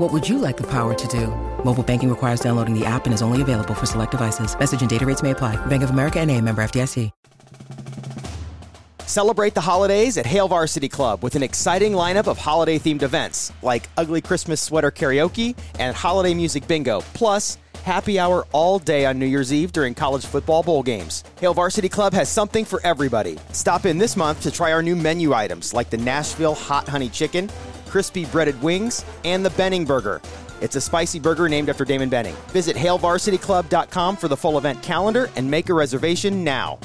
What would you like the power to do? Mobile banking requires downloading the app and is only available for select devices. Message and data rates may apply. Bank of America and a member FDIC. Celebrate the holidays at Hale Varsity Club with an exciting lineup of holiday-themed events like Ugly Christmas Sweater Karaoke and Holiday Music Bingo, plus happy hour all day on New Year's Eve during college football bowl games. Hale Varsity Club has something for everybody. Stop in this month to try our new menu items like the Nashville Hot Honey Chicken, crispy breaded wings, and the Benning Burger. It's a spicy burger named after Damon Benning. Visit HaleVarsityClub.com for the full event calendar and make a reservation now.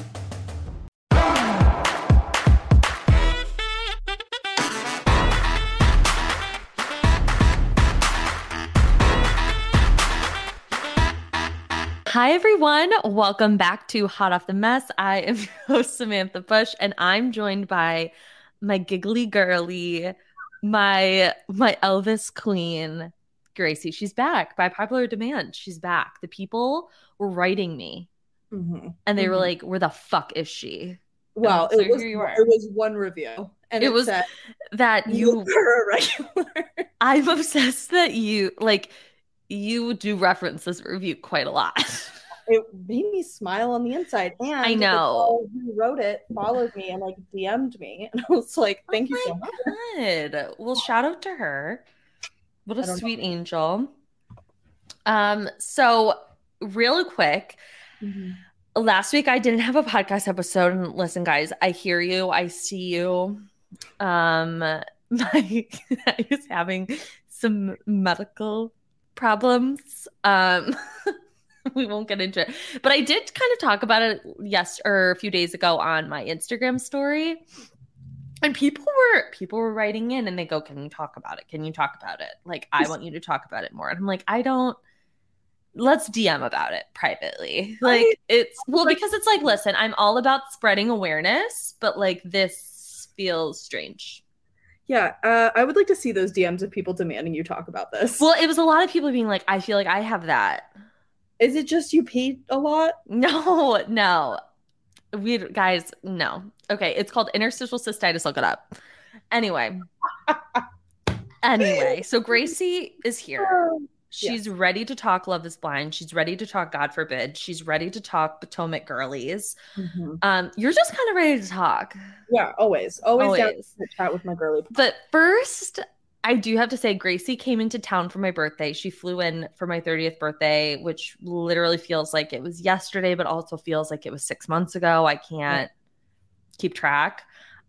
Hi, everyone. Welcome back to Hot Off the Mess. I am your host, Samantha Bush, and I'm joined by my giggly girly, my my Elvis queen, Gracie. She's back by popular demand. She's back. The people were writing me, Mm-hmm. and they were Mhm. like, "Where the fuck is she?" Well, so it was you are. it was one review, and It it, was said, That "You you, are a regular." I'm obsessed that you like you do reference this review quite a lot. it made me smile on the inside, and I know. who wrote it followed me and like DM'd me, and I was like, "Thank you Oh so much." Good. Well, shout out to her. What a don't know. sweet angel. Um, so real quick, last week I didn't have a podcast episode. And listen, guys, I hear you, I see you. Um, my I was having some medical problems. Um we won't get into it. But I did kind of talk about it yes or a few days ago on my Instagram story. And people were people were writing in and they go, Can you talk about it? Can you talk about it? Like, I want you to talk about it more. And I'm like, I don't let's DM about it privately. Like I- it's well, because it's like, listen, I'm all about spreading awareness, but like this feels strange. Yeah, uh, I would like to see those DMs of people demanding you talk about this. Well, it was a lot of people being like, I feel like I have that. Is it just you paid a lot? No, no. We guys, no. Okay, it's called interstitial cystitis. Look it up. Anyway. anyway, so Gracie is here. She's ready to talk Love is Blind. She's ready to talk God Forbid. She's ready to talk Potomac Girlies. Mhm. Um, you're just kind of ready to talk. Yeah, always, always, down to chat with my girly. But first, I do have to say, Gracie came into town for my birthday. She flew in for my 30th birthday, which literally feels like it was yesterday, but also feels like it was six months ago. I can't keep track.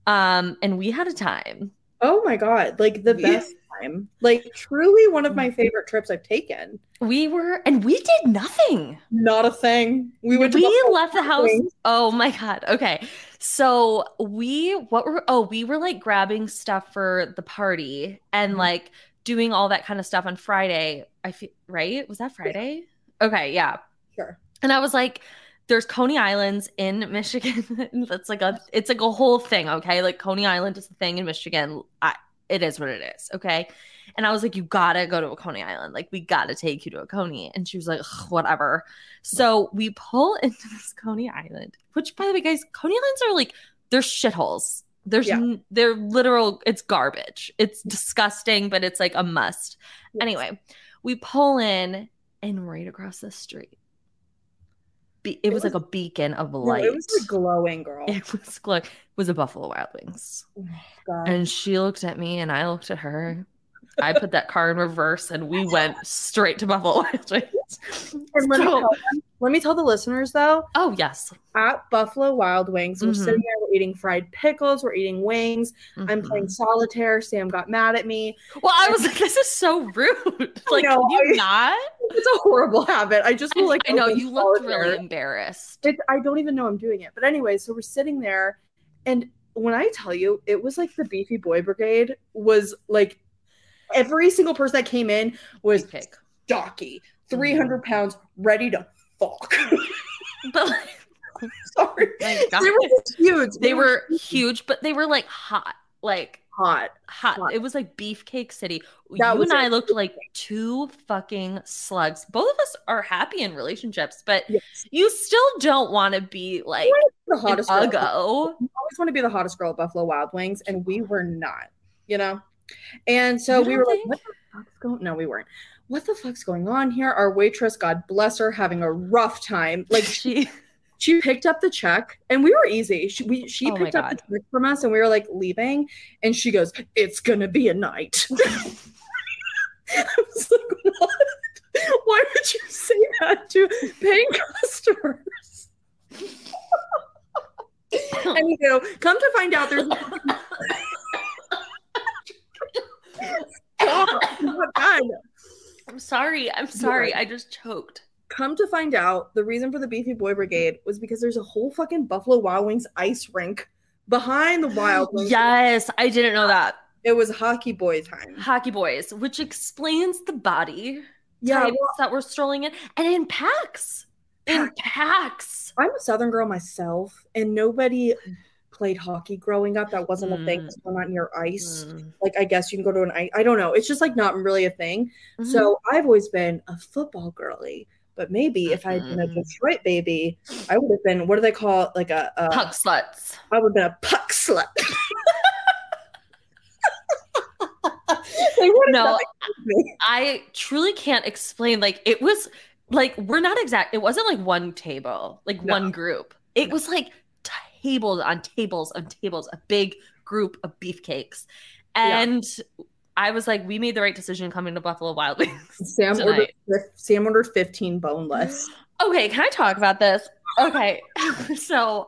Um, and we had a time. Oh my god, like the best time. Like truly one of my favorite trips I've taken. We were, and we did nothing. Not a thing. We went we left the house. Oh my god. Okay. So we what were oh, we were like grabbing stuff for the party and Mhm. like doing all that kind of stuff on Friday. I feel right? Was that Friday? Okay, yeah. Sure. And I was like, there's Coney Islands in Michigan. That's like a it's like a whole thing, okay? Like Coney Island is a thing in Michigan. I, it is what it is, okay? And I was like, you gotta go to a Coney Island. Like, we gotta take you to a Coney. And she was like, whatever. So we pull into this Coney Island, which by the way, guys, Coney Islands are like they're shitholes. There's Yeah. n- they're literal, it's garbage. It's disgusting, but it's like a must. Yes. Anyway, we pull in and right across the street. Be- it, was, was- like a beacon of No, light. it was like glowing, girl. it was glow- it was a Buffalo Wild Wings. Oh. And she looked at me and I looked at her. I put that car in reverse and we went straight to Buffalo Wild Wings. And let me tell you, Let me tell the listeners though, Oh yes. at Buffalo Wild Wings, we're sitting there, we're eating fried pickles, we're eating wings. I'm Mhm. playing solitaire. Sam got mad at me. Well, I was like, this is so rude. Like, you I- not? It's a horrible habit. I just feel like I know you looked solitaire. really embarrassed. It, I don't even know I'm doing it. But anyway, so we're sitting there, and when I tell you, it was like the Beefy Boy Brigade was like every single person that came in was Pick. stocky, mm-hmm. 300 pounds, ready to fuck. But like, Sorry. They were huge. they were huge, but they were like hot, like hot. hot. Hot. It was like beefcake city. That you and I it. looked like two fucking slugs. Both of us are happy in relationships, but Yes. you still don't want to be like The hottest girl. uggo. You always want to be the hottest girl at Buffalo Wild Wings, and we were not, you know? And so we were like, what the fuck's going No, we weren't. What the fuck's going on here? Our waitress, God bless her, having a rough time. Like She she picked up the check and we were easy. She we she Oh picked up the check from us and we were like leaving and she goes, It's gonna be a night. I was like, What? Why would you say that to paying customers? and you know, come to find out there's not done. I'm sorry. I'm sorry. I just choked. come to find out, the reason for the Beefy Boy Brigade was because there's a whole fucking Buffalo Wild Wings ice rink behind the Wild Wings. Yes, I didn't know that. It was hockey boy time. Hockey boys, which explains the body Yeah, types well, that were strolling in and in packs. In packs. I'm a Southern girl myself, and nobody played hockey growing up. That wasn't a thing. Mm. We're not near ice. Mm. Like, I guess you can go to an ice. I don't know. It's just like not really a thing. Mhm. So I've always been a football girly. But maybe if I had been a Mhm. Detroit baby, I would have been, what do they call it? Like a, a puck sluts. I would have been a puck slut. they would have No. I truly can't explain. Like it was like we're not exact. It wasn't like one table, like No. one group. It was like tables on tables on tables, a big group of beefcakes. Yeah. And I was like, we made the right decision coming to Buffalo Wild Wings. Sam ordered. Sam ordered 15 boneless. Okay, can I talk about this? Okay, so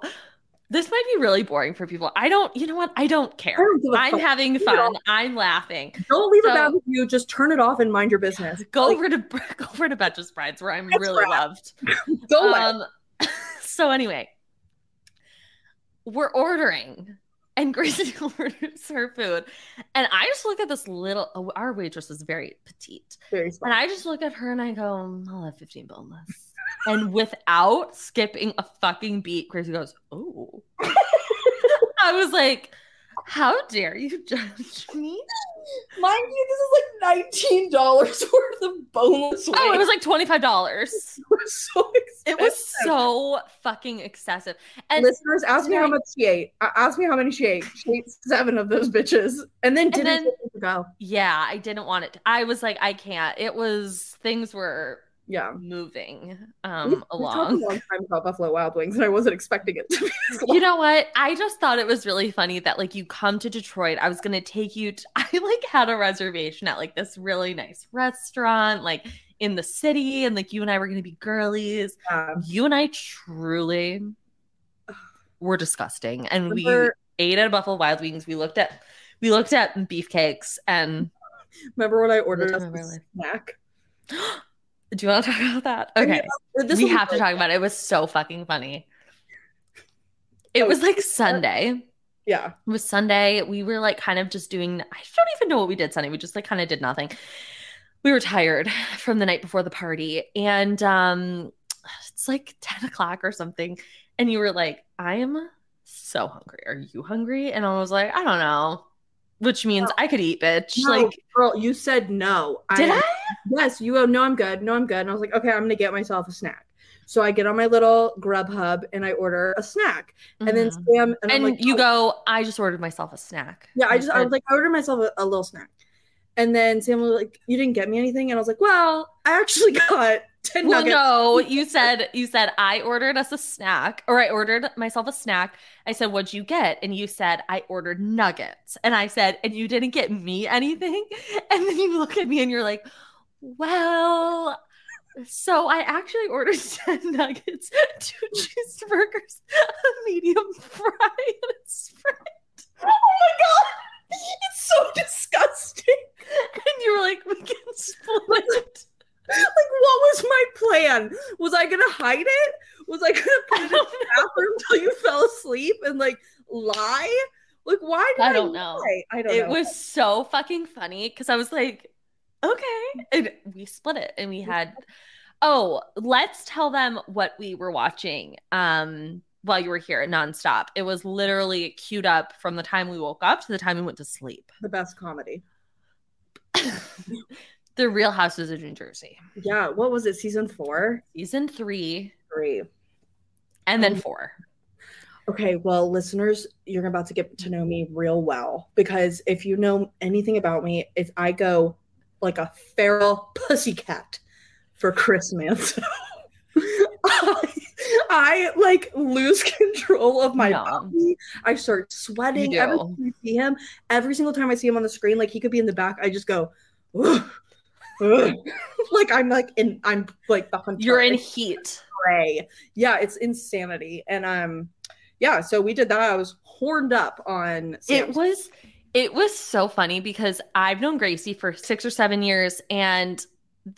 this might be really boring for people. I don't, you know what? I don't care. I don't give a I'm having Leave fun. I'm laughing. Don't leave So- a bad review. Just turn it off and mind your business. Go Like, over to go over to Betches Brides where I'm really right. loved. go. Um, so anyway, we're ordering, and Gracie orders her food, and I just look at this little. oh, Our waitress is very petite, Very smart. and I just look at her and I go, "I'll have fifteen boneless." and without skipping a fucking beat, Gracie goes, "Oh." I was like, "How dare you judge me?" Mind you, this is like nineteen dollars worth of boneless. Oh, it was like twenty five dollars. It was so It was so fucking excessive. And Listeners, ask me how much she ate. Ask me how many she ate. She ate seven of those bitches, and then didn't then- it to go. yeah, I didn't want it. I was like, I can't. It was things were Yeah, moving We- um we talked a along. long time about Buffalo Wild Wings, and I wasn't expecting it to be. You know what? I just thought it was really funny that like you come to Detroit. I was gonna take you. To, I like had a reservation at like this really nice restaurant, like in the city, and like you and I were gonna be girlies. Um, You and I truly were disgusting, and we ate at Buffalo Wild Wings. We looked at we looked at beefcakes and remember when I ordered a snack? do you want to talk about that? I Okay. This we have to talk about it. It was so fucking funny. It Oh, was like Sunday. Yeah, It was Sunday. We were like kind of just doing, I don't even know what we did Sunday. We just like kind of did nothing. We were tired from the night before the party. And um it's like 10 o'clock or something. And you were like, I am so hungry. Are you hungry? And I was like, I don't know. Which means I could eat, bitch. no, Like, girl, you said no. did I? Yes, you go. No, I'm good. No, I'm good. And I was like, okay, I'm gonna get myself a snack. So I get on my little Grubhub and I order a snack, and then Mhm. Sam and, I'm And like, you oh, go, I just ordered myself a snack. yeah. I just I was like, I ordered myself a, a little snack, and then Sam was like, you didn't get me anything, and I was like, well, I actually got ten Well, nuggets. no, you said you said I ordered us a snack, or I ordered myself a snack. I said, "What'd you get?" And you said, "I ordered nuggets." And I said, "And you didn't get me anything?" And then you look at me and you're like, "Well, So I actually ordered 10 nuggets, two cheeseburgers, a medium fry, and a sprite. Oh my god, it's so disgusting. And you were like, we can split it. Like, what was my plan? Was I gonna hide it? Was I gonna put it in the bathroom until you fell asleep and like lie? Like, why did I, I don't know. lie? I don't It know. was so fucking funny because I was like, okay. And we split it and we had oh, let's tell them what we were watching um while you were here nonstop. It was literally queued up from the time we woke up to the time we went to sleep. the best comedy. the Real Houses of New Jersey. Yeah, what was it? Season four, Season three three. and then Um, four. Okay, well, listeners, you're about to get to know me real well because if you know anything about me, if I go like a feral pussycat for Chris I, I like lose control of my No. body. I start sweating every time I see him. Every single time I see him on the screen, like he could be in the back, I just go. "Ugh, ugh." like I'm like in I'm like the hunter. You're in heat. gray. Yeah, it's insanity. And um, yeah, so we did that. I was horned up on. It was it was so funny because I've known Gracie for six or seven years and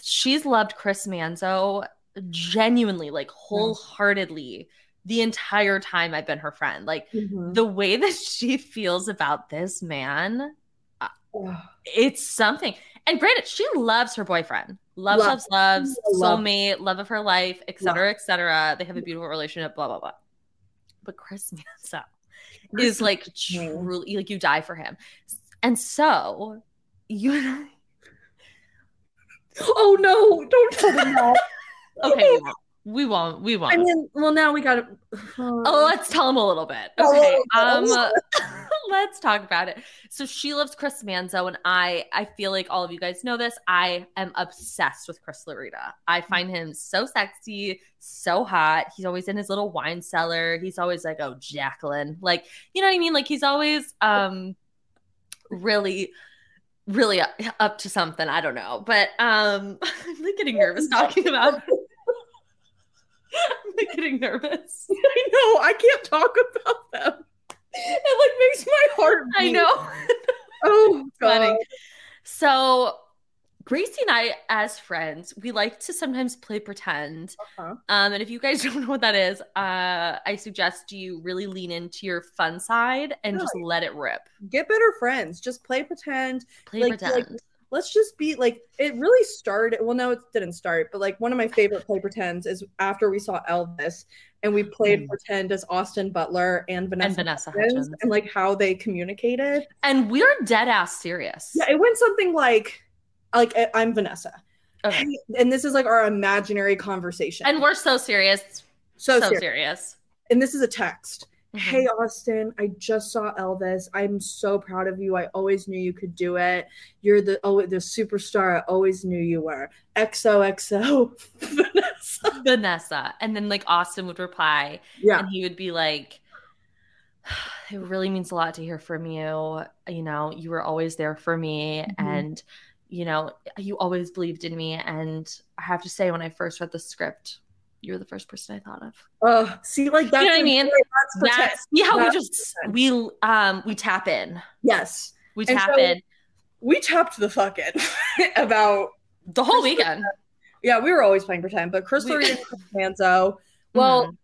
she's loved Chris Manzo genuinely, like wholeheartedly, the entire time I've been her friend. Like Mhm. the way that she feels about this man, Ugh. it's something. And granted, she loves her boyfriend. Loves, Love. loves, loves, Love. soulmate, love of her life, etc., etc. They have a beautiful relationship, blah, blah, blah. But Chris Manzo is like truly like you die for him. And so you and I Oh no! Don't tell them that. okay, we won't. We won't. I mean, well, now we got to. Oh, let's tell him a little bit. Okay. Um let's talk about it. So she loves Chris Manzo and I I feel like all of you guys know this. I am obsessed with Chris Laurita. I find him so sexy, so hot. He's always in his little wine cellar. He's always like, "Oh, Jacqueline." Like, you know what I mean? Like he's always um really really up, up to something. I don't know. But um I'm like getting nervous talking about. I'm like getting nervous. I know. I can't talk about them. It like makes my heart. I know. Oh Funny. god. So Gracie and I, as friends, we like to sometimes play pretend. Uh-huh. Um, and if you guys don't know what that is, uh, I suggest you really lean into your fun side and just let it rip. Get better friends. Just play pretend. Play Like- pretend. like- let's just be like it really started well no it didn't start but like one of my favorite play pretends is after we saw elvis and we played Mm. pretend as austin butler and vanessa, and Vanessa Hudgens Hudgens. and like how they communicated And we're dead ass serious. yeah it went something like like i'm vanessa Okay. and this is like our imaginary conversation And we're so serious. so, So, serious. serious. and this is a text Mhm. Hey Austin, I just saw Elvis. I'm so proud of you. I always knew you could do it. You're the oh the superstar I always knew you were. XOXO Vanessa. Vanessa. And then like Austin would reply Yeah. and he would be like it really means a lot to hear from you you know you were always there for me Mhm. and you know you always believed in me and i have to say when i first read the script you were the first person i thought of Oh, see, like that's You know what I mean? That's that's see how we just we um we tap in yes. we And tap so- in We tapped the fuck in about the whole weekend yeah, we were always playing pretend, but Chris Laurie and Chris Manzo. Well, Mhm.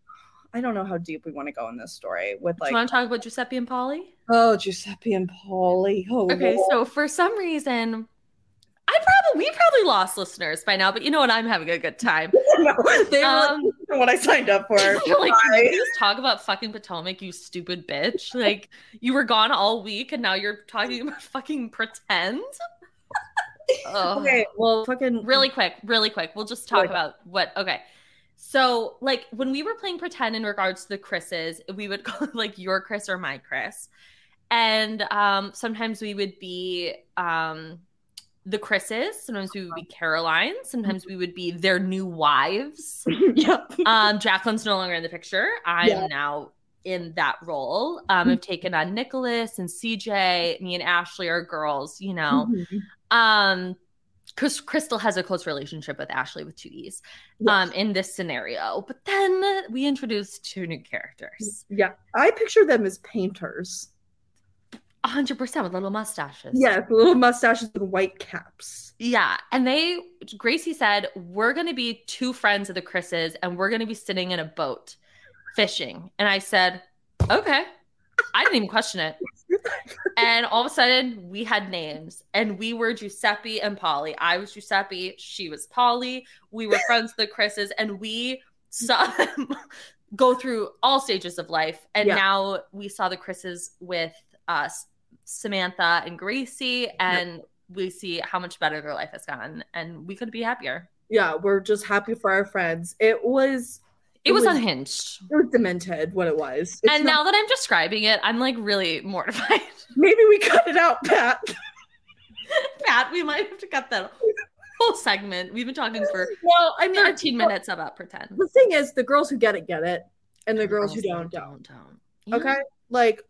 I don't know how deep we want to go in this story with do like you want to talk about giuseppe and polly oh Giuseppe and Polly. Oh okay Lord. so for some reason i probably we probably lost listeners by now but you know what i'm having a good time no, they were um like, what I signed up for. You're like, can you please talk about fucking Potomac, you stupid bitch? Like, you were gone all week and now you're talking about fucking pretend? Okay, well, fucking Really quick, really quick. We'll just talk about what, okay. So, like, when we were playing pretend in regards to the Chris's, we would call it like your Chris or my Chris. And um, sometimes we would be um, the Chris's, sometimes we would be Caroline, sometimes we would be their new wives. yeah. Um, Jacqueline's no longer in the picture. I'm Yeah. now in that role. Um, I've taken on Nicholas and CJ. Me and Ashley are girls, you know. Mhm. Um, because Crystal has a close relationship with Ashley with two E's Yes. um, in this scenario. But then we introduced two new characters, Yeah, I picture them as painters. 100% with little mustaches. Yeah, little mustaches and white caps. Yeah. And they, Gracie said, we're going to be two friends of the Chris's and we're going to be sitting in a boat fishing. And I said, okay. I didn't even question it. And all of a sudden, we had names, and we were Giuseppe and Polly. I was Giuseppe, she was Polly. We were friends with the Chris's, and we saw them go through all stages of life. And Yeah. now we saw the Chris's with us, Samantha and Gracie, and we see how much better their life has gotten, and we couldn't be happier. Yeah, we're just happy for our friends. It was It, It was, was- unhinged. it was demented what it was. It's and not- now that I'm describing it, I'm like really mortified. maybe we cut it out, Pat. Pat, we might have to cut that whole segment. We've been talking for Well, I mean, 13 minutes about pretend. The thing is, the girls who get it get it, and the girls who don't don't. don't. don't. Okay, like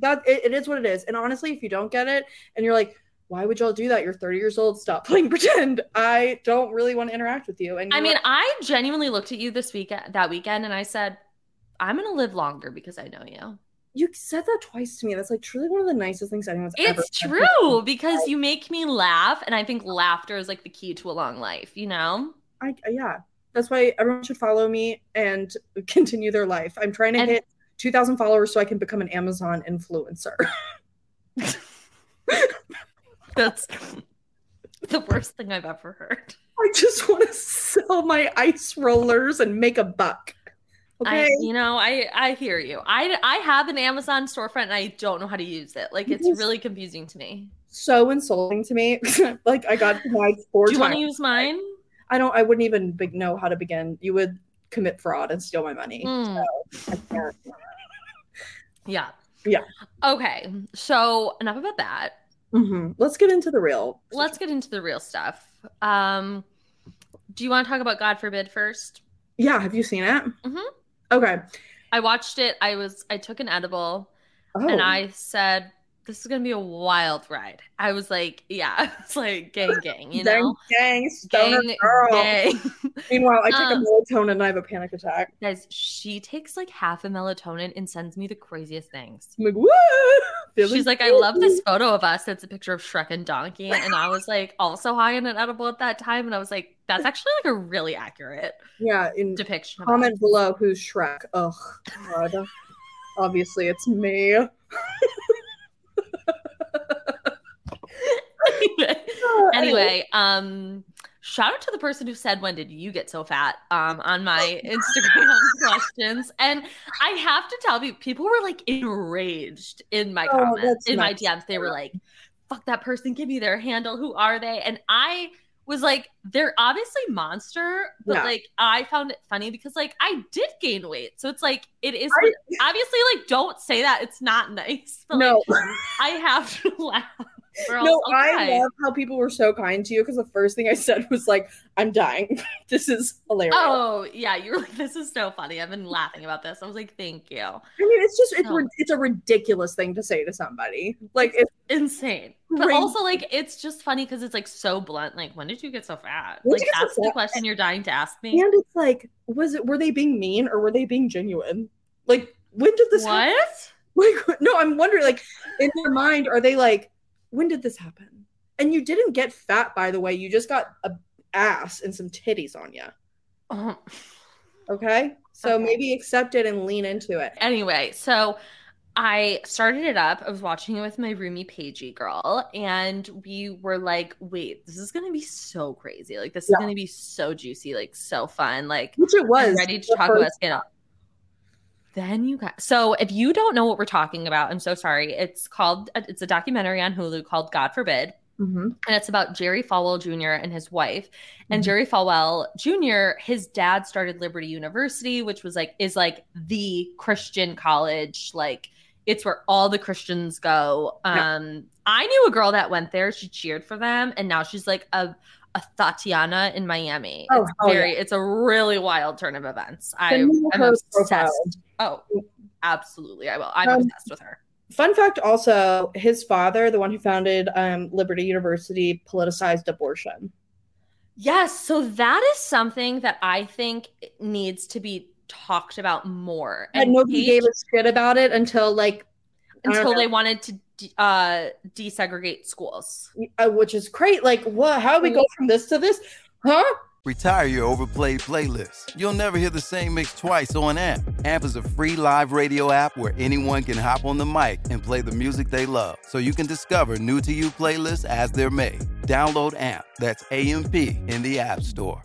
that. It, it is what it is. And honestly, if you don't get it, and you're like, why would y'all do that? You're 30 years old. Stop playing pretend. I don't really want to interact with you. And I mean, like, I genuinely looked at you this week that weekend and I said, I'm gonna live longer because I know you. you said that twice to me. That's like truly one of the nicest things anyone's ever. It's said to true because you make me laugh, and I think laughter is like the key to a long life, you know? I yeah. That's why everyone should follow me and continue their life. I'm trying to And- hit 2,000 followers so I can become an Amazon influencer. That's the worst thing I've ever heard. I just want to sell my ice rollers and make a buck. Okay. I, you know, I I hear you. I I have an Amazon storefront and I don't know how to use it. Like it's really confusing to me. so insulting to me. like I got denied four Do you want to use mine? I don't. I wouldn't even be- know how to begin. You would commit fraud and steal my money. Mm, can't. yeah. Yeah. Okay. So enough about that. Mhm. Let's get into the real. Let's get into the real stuff. Um, do you want to talk about God forbid first? Yeah. Have you seen it? Mhm. Okay. I watched it. I was I took an edible Oh. and I said, "This is gonna be a wild ride." I was like, "Yeah, it's like gang, gang, you know, dang, stoner gang, girl. gang." Meanwhile, I take Um, a melatonin and I have a panic attack. Guys, she takes like half a melatonin and sends me the craziest things. I'm like, woo! She's like, I love this photo of us. It's a picture of Shrek and Donkey. And I was like, also high on an edible at that time. And I was like, that's actually like a really accurate Yeah. In depiction comment below who's Shrek. Ugh. God. Obviously, it's me. anyway, um, shout out to the person who said, When did you get so fat? Um, on my Instagram questions. And I have to tell you, people were like enraged in my Oh, comments, in my. DMs. They were like, fuck that person, give me their handle. Who are they? And I was like, they're obviously monster, but Yeah. like I found it funny because like I did gain weight. So it's like it is I- obviously like don't say that. It's not nice. But No. like I have to laugh. No, I cry. love how people were so kind to you because the first thing I said was like, "I'm dying. this is hilarious." Oh yeah, you were like, this is so funny. I've been laughing about this. I was like, thank you. I mean, it's just it's No. it's a ridiculous thing to say to somebody. Like, it's Insane. But also like it's just funny because it's like so blunt. Like, when did you get so fat? When Like get so that's the question you're dying to ask me. and it's like, was it were they being mean or were they being genuine? Like, when did this happen? What? Like, no, I'm wondering. Like, in their mind, are they like, when did this happen? And you didn't get fat, by the way. You just got a ass and some titties on you. Oh. Uh-huh. Okay, so Okay. maybe accept it and lean into it. Anyway, so I started it up. I was watching it with my roomie Pagey girl, and we were like, wait, this is gonna be so crazy. Like, this is gonna be so juicy, like so fun. Like Which it was. I'm ready to talk about skin. Then you got so if you don't know what we're talking about, I'm so sorry. It's called it's a documentary on Hulu called God Forbid, Mhm. and it's about Jerry Falwell Jr. and his wife. And Mhm. Jerry Falwell Jr. His dad started Liberty University, which was like is like the Christian college, like it's where all the Christians go. Yeah. Um, I knew a girl that went there. She cheered for them, and now she's like a a Tatiana in Miami. Oh, it's hell very, it's a really wild turn of events. I, I'm obsessed. profile. Oh, absolutely, I will. I'm Um, obsessed with her. Fun fact also, his father, the one who founded um, Liberty University, politicized abortion. Yes, so that is something that I think needs to be talked about more. And nobody gave a shit about it until like until they wanted to de- uh, desegregate schools. uh, which is great. Like, what? How do we go from this to this? Huh? Retire your overplayed playlist. You'll never hear the same mix twice on AMP. AMP is a free live radio app where anyone can hop on the mic and play the music they love. So you can discover new to you playlists as they're made. Download AMP. That's AMP in the App Store.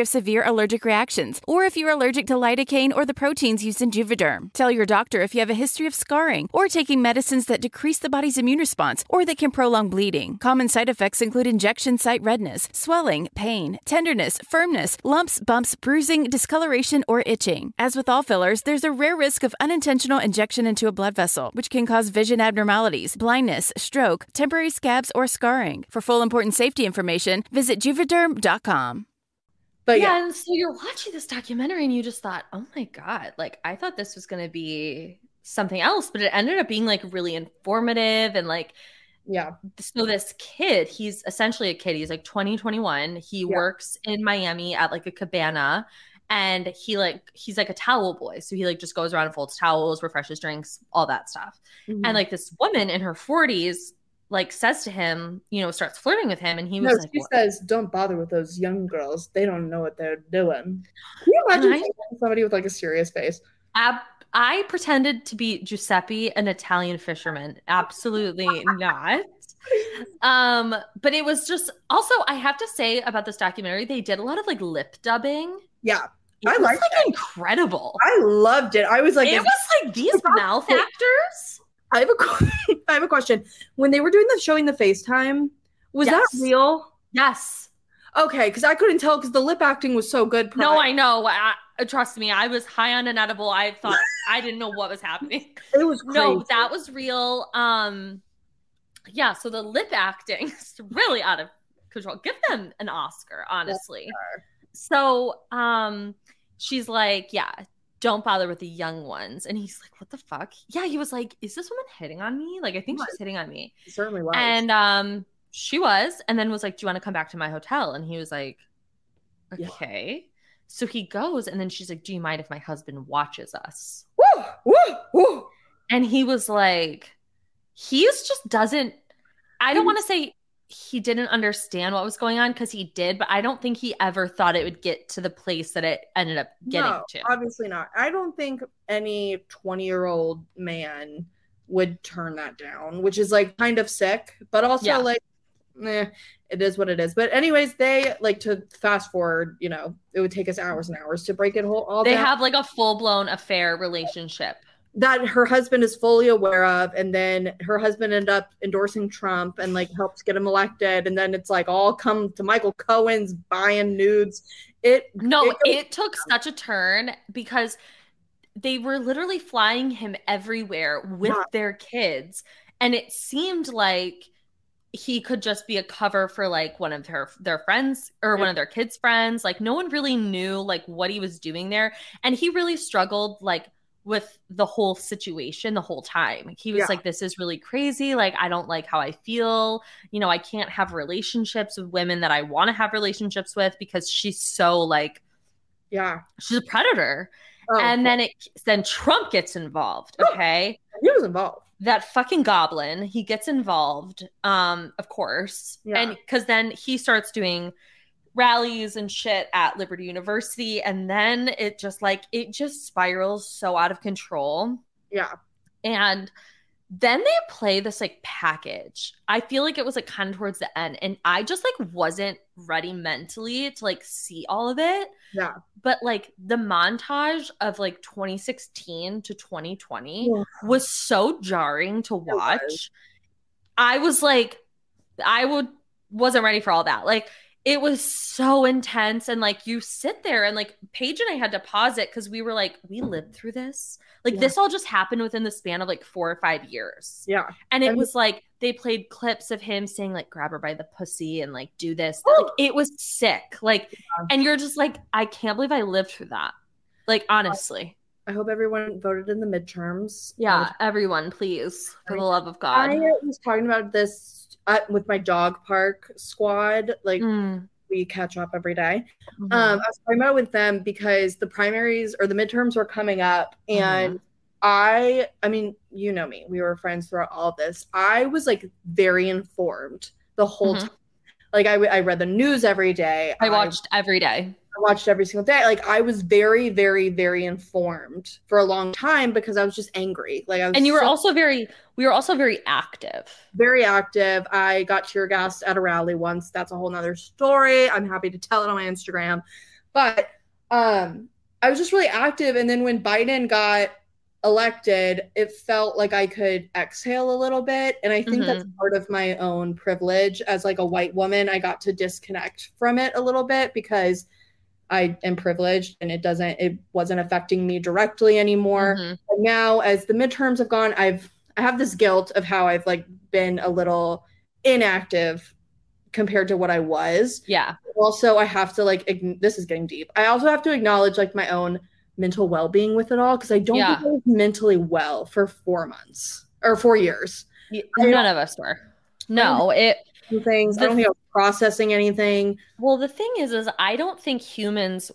of severe allergic reactions, or if you're allergic to lidocaine or the proteins used in Juvederm. Tell your doctor if you have a history of scarring or taking medicines that decrease the body's immune response or that can prolong bleeding. Common side effects include injection site redness, swelling, pain, tenderness, firmness, lumps, bumps, bruising, discoloration, or itching. As with all fillers, there's a rare risk of unintentional injection into a blood vessel, which can cause vision abnormalities, blindness, stroke, temporary scabs, or scarring. For full important safety information, visit juvederm.com. But yeah, yeah, and so you're watching this documentary and you just thought, oh my God, like I thought this was going to be something else, but it ended up being like really informative and like, yeah, so this kid, he's essentially a kid. He's like 20, 21. He Yeah. works in Miami at like a cabana and he like, he's like a towel boy. So he like just goes around and folds towels, refreshes drinks, all that stuff. Mhm. And like this woman in her 40s, like says to him, you know, starts flirting with him. And he no, was like, she "What?" says, "Don't bother with those young girls. They don't know what they're doing." Can you imagine I- saying that to somebody with like a serious face? Ab- I pretended to be Giuseppe, an Italian fisherman. Absolutely not. Um, but it was just also I have to say about this documentary, they did a lot of like lip dubbing. Yeah, It I was, like like incredible. I loved it. I was like, it was like these mouth actors. I have a I have a question. When they were doing the showing the FaceTime, was Yes. that real? Yes. Okay, because I couldn't tell because the lip acting was so good. No. I know. I- trust me. I was high on an edible. I thought I didn't know what was happening. it was crazy. No, that was real. Um, yeah. So the lip acting is really out of control. Give them an Oscar, honestly. So, um, she's like, yeah, don't bother with the young ones, and he's like, what the fuck? Yeah, he was like, is this woman hitting on me? Like, I think she's hitting on me, certainly was. and um, she was, and then was like, do you want to come back to my hotel? And he was like, Yeah. okay. So he goes, and then she's like, do you mind if my husband watches us? woo, woo, woo. And he was like, he just doesn't, I don't want to say he didn't understand what was going on because he did, but I don't think he ever thought it would get to the place that it ended up getting no, to. obviously not. I don't think any 20 year old man would turn that down, which is like kind of sick, but also Yeah. like, eh, it is what it is. But anyways, they like to fast forward. You know, it would take us hours and hours to break it whole all They down. have like a full blown affair relationship. That her husband is fully aware of, and then her husband ended up endorsing Trump and like helps get him elected, and then it's like all come to Michael Cohen's buying nudes. It No, it- it took such a turn because they were literally flying him everywhere with Yeah. their kids. And it seemed like he could just be a cover for like one of her their friends or one of their kids' friends. Like no one really knew like what he was doing there. And he really struggled like with the whole situation the whole time. He was Yeah. like, This is really crazy. Like, I don't like how I feel. You know, I can't have relationships with women that I want to have relationships with because she's so like yeah. she's a predator. Oh, and then it then Trump gets involved. Okay. he was involved. that fucking goblin, he gets involved, um, of course. Yeah. And because then he starts doing rallies and shit at Liberty University. And then it just like it just spirals so out of control. Yeah. And then they play this like package. I feel like it was like kind of towards the end. And I just like wasn't ready mentally to like see all of it. Yeah. But like the montage of like 2016 to 2020 Yeah. was so jarring to was. watch. I was like, I would wasn't ready for all that. Like it was so intense and like you sit there and like paige and i had to pause it because we were like we lived through this? Like Yeah. this all just happened within the span of like four or five years. Yeah. and it And- was like they played clips of him saying like grab her by the pussy and like do this. Like it was sick. Like and you're just like i can't believe i lived through that. Like honestly I hope everyone voted in the midterms. yeah everyone please for the love of god I was talking about this uh, with my dog park squad. Like Mm, we catch up every day. mhm. Um, I was talking about it with them because the primaries or the midterms were coming up, and I, I mean, you know me, we were friends throughout all of this. I was like very informed the whole Mhm. time. Like I, I read the news every day. i watched every day I watched every single day. Like I was very, very, very informed for a long time because I was just angry. Like I was and you were so- also very we were also very active very active. I got tear gassed at a rally once. That's a whole nother story. I'm happy to tell it on my Instagram. But um I was just really active. And then when Biden got elected, it felt like I could exhale a little bit. And I think that's part of my own privilege as like a white woman. I got to disconnect from it a little bit because I am privileged and it doesn't it wasn't affecting me directly anymore. Mhm. But now as the midterms have gone, I've I have this guilt of how I've like been a little inactive compared to what I was. yeah Also, I have to like ign- this is getting deep. I also have to acknowledge like my own mental well-being with it all because I don't Yeah. think I was mentally well for 4 months or 4 years. None of us were. No, it Things I don't think I was processing anything. well the thing is is I don't think humans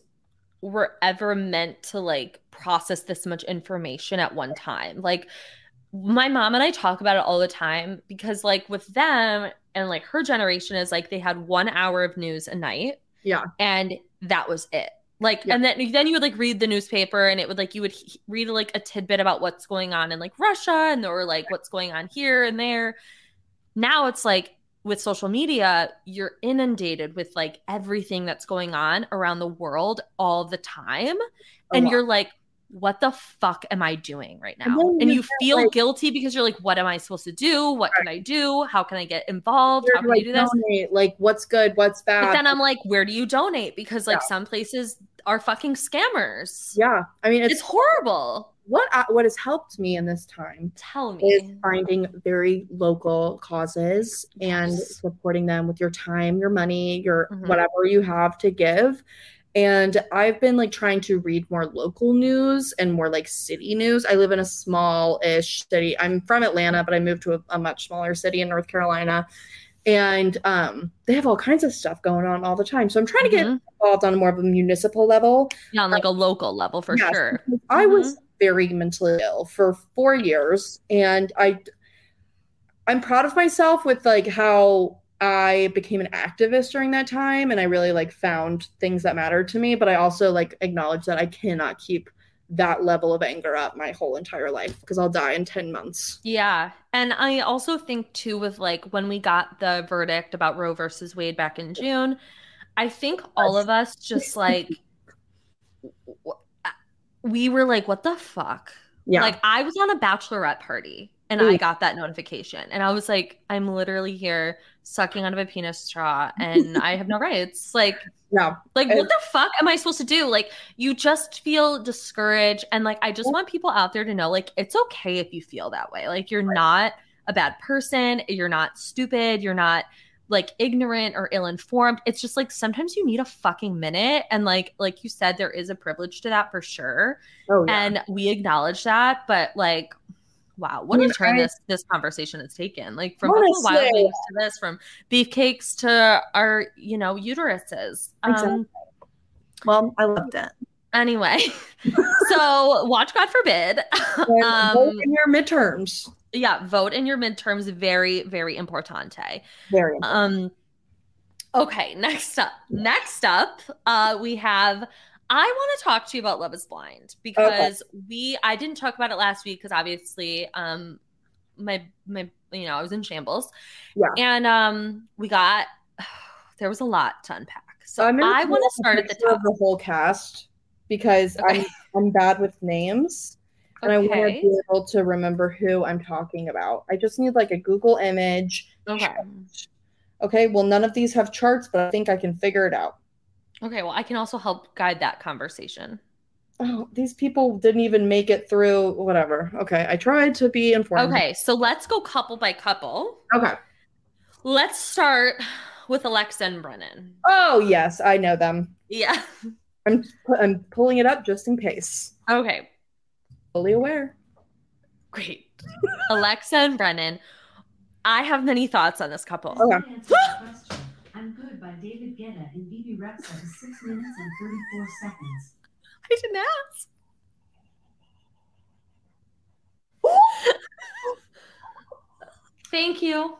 were ever meant to like process this much information at one time. Like my mom and I talk about it all the time because like with them and like her generation is like they had 1 hour of news a night Yeah. and that was it. Like Yeah. and then then you would like read the newspaper and it would like you would he- read like a tidbit about what's going on in like Russia and or like what's going on here and there. Now it's like with social media, you're inundated with like everything that's going on around the world all the time. A and lot. you're like, what the fuck am I doing right now? then And you you feel like- guilty because you're like, what am I supposed to do? What can I do? How can I get involved? Where How can I I do this? donate? Like what's good, what's bad? But then I'm like, where do you donate? Because like Yeah. some places are fucking scammers. yeah. I mean, It's, it's, horrible. What I, what has helped me in this time Tell me is finding very local causes and supporting them with your time, your money, your Mhm. whatever you have to give. And I've been like trying to read more local news and more like city news. I live in a small-ish city. I'm from Atlanta, but I moved to a, a much smaller city in North Carolina. And um, they have all kinds of stuff going on all the time. So I'm trying to get Mhm. involved on more of a municipal level. Yeah, on like a local level for Yes, sure. I was Mm-hmm. Very mentally ill for four years, and I, I'm proud of myself with like how I became an activist during that time, and I really like found things that mattered to me. But I also like acknowledge that I cannot keep that level of anger up my whole entire life because I'll die in ten months. Yeah. And I also think too with like when we got the verdict about Roe versus Wade back in June, I think all of us just like we were like, what the fuck? Yeah, Like I was on a bachelorette party and I got that notification and I was like, I'm literally here sucking out of a penis straw and I have no rights. Like no, like, what the fuck am I supposed to do? Like, you just feel discouraged. And, like, I just want people out there to know, like, it's okay if you feel that way. Like, you're not a bad person. You're not stupid. You're not, like, ignorant or ill informed. It's just, like, sometimes you need a fucking minute. And, like, like you said, there is a privilege to that for sure. oh yeah. And we acknowledge that. But, like, wow, what a mean, turn I- this this conversation has taken. Like, from Wild. To this, from beefcakes to our, you know, uteruses. Um, well, I loved it. Anyway, so watch God forbid. Um, in your midterms. Yeah, vote in your midterms. Very, very importante. Very. Um, okay, next up. Next up, uh, we have. I want to talk to you about Love Is Blind because we. I didn't talk about it last week because obviously, um, my my you know I was in shambles. Yeah. and um, we got there was a lot to unpack. So I'm I want to start at the top. of the whole cast because Okay. I'm I'm bad with names and I want to be able to remember who I'm talking about. I just need like a Google image. Okay. Okay, well, none of these have charts, but I think I can figure it out. Okay, well, I can also help guide that conversation. Oh, these people didn't even make it through. Whatever. Okay, I tried to be informed. Okay, so let's go couple by couple. Okay. Let's start with Alexa and Brennan. Oh yes, I know them. Yeah. I'm I'm pulling it up just in case. Okay, Fully aware. great. Alexa and Brennan. I have many thoughts on this couple. Okay. Answer the question. I'm Good by David Guetta and Bebe Rexha is 6 minutes and 34 seconds. I didn't ask. Thank you.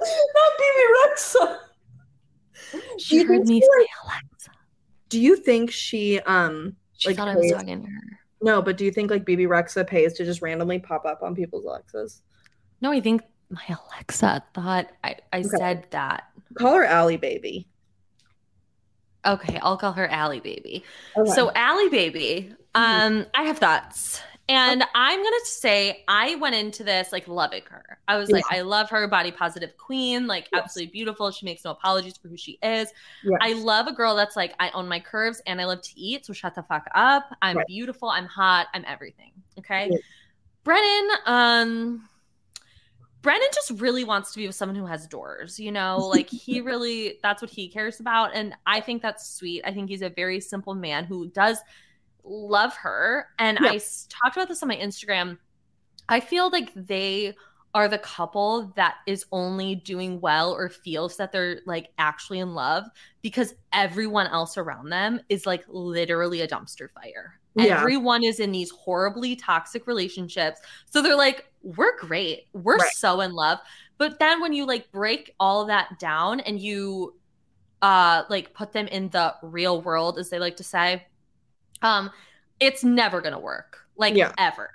Not Bebe Rexha. She heard me say like- Alexa. Do you think she um She like, thought I was pays- talking to her. no, but do you think like Bebe Rexha pays to just randomly pop up on people's Alexas? No, I think my Alexa thought I, I Okay. said that. Call her Allie baby. Okay, I'll call her Allie Baby. Okay. So Allie Baby, um, I have thoughts. And I'm gonna say I went into this like loving her. I was like, I love her, body positive queen, like Yes. absolutely beautiful. She makes no apologies for who she is. Yes. I love a girl that's like, I own my curves and I love to eat, so shut the fuck up. I'm Right. beautiful, I'm hot, I'm everything. Okay. Yeah. Brennan, um, Brennan just really wants to be with someone who has doors, you know, like he really, that's what he cares about. And I think that's sweet. I think he's a very simple man who does love her. And Yeah. I talked about this on my Instagram. I feel like they are the couple that is only doing well or feels that they're like actually in love because everyone else around them is like literally a dumpster fire. Yeah. Everyone is in these horribly toxic relationships. So they're like, we're great. We're Right. so in love. But then when you like break all that down and you uh like put them in the real world, as they like to say, um, it's never gonna work. Like Yeah. ever.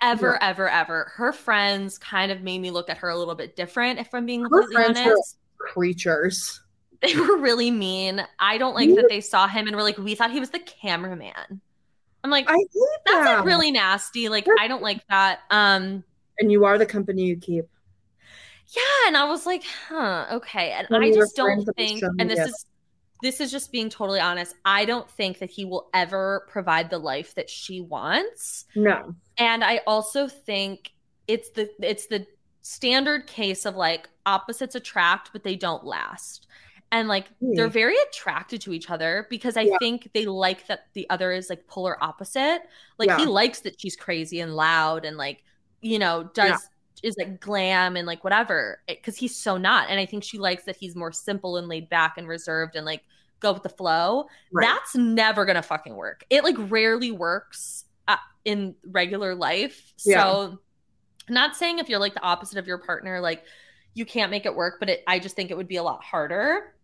Ever, ever, ever. Her friends kind of made me look at her a little bit different, if I'm being Her completely friends were- honest. Creatures. They were really mean. I don't like that they saw him and were like, we thought he was the cameraman. I'm like, I hate that's that. like really nasty. Like, I don't like that. Um, and you are the company you keep. yeah, and I was like, huh, okay. And Let I just don't think, and this is this is just being totally honest. I don't think that he will ever provide the life that she wants. No. And I also think it's the it's the standard case of like opposites attract, but they don't last. And like they're Hmm. very attracted to each other because I Yeah. think they like that the other is like polar opposite. Like he likes that she's crazy and loud and like, you know, does Yeah. Is like glam and like whatever. Because he's so not. And I think she likes that he's more simple and laid back and reserved and like go with the flow. Right. That's never gonna fucking work. It like rarely works uh, in regular life. Yeah. So, not saying if you're like the opposite of your partner, like you can't make it work, but it, I just think it would be a lot harder.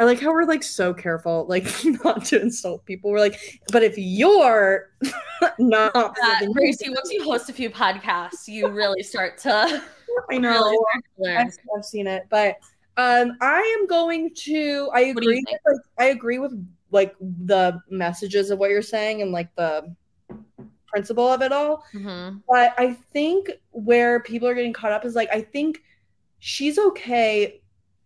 I like how we're like so careful, like not to insult people. We're like, but if you're not, Uh, then Gracie, once you host a few podcasts, you really start to I know. really to. I've, I've seen it, but um, I am going to. I What do you agree. With, like, I agree with like the messages of what you're saying and like the principle of it all. Mhm. But I think where people are getting caught up is like I think she's okay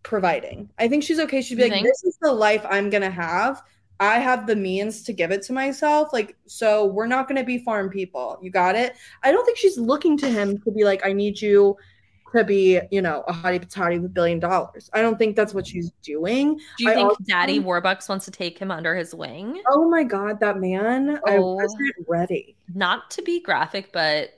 providing. I think she's okay. She'd be You like, think? "This is the life I'm gonna have. I have the means to give it to myself. Like, so we're not gonna be farm people. You got it." I don't think she's looking to him to be like, "I need you." To be, you know, a hottie patati with a billion dollars. I don't think that's what she's doing. Do you I think also- Daddy Warbucks wants to take him under his wing? Oh my god, that man! I Oh. wasn't ready. Not to be graphic, but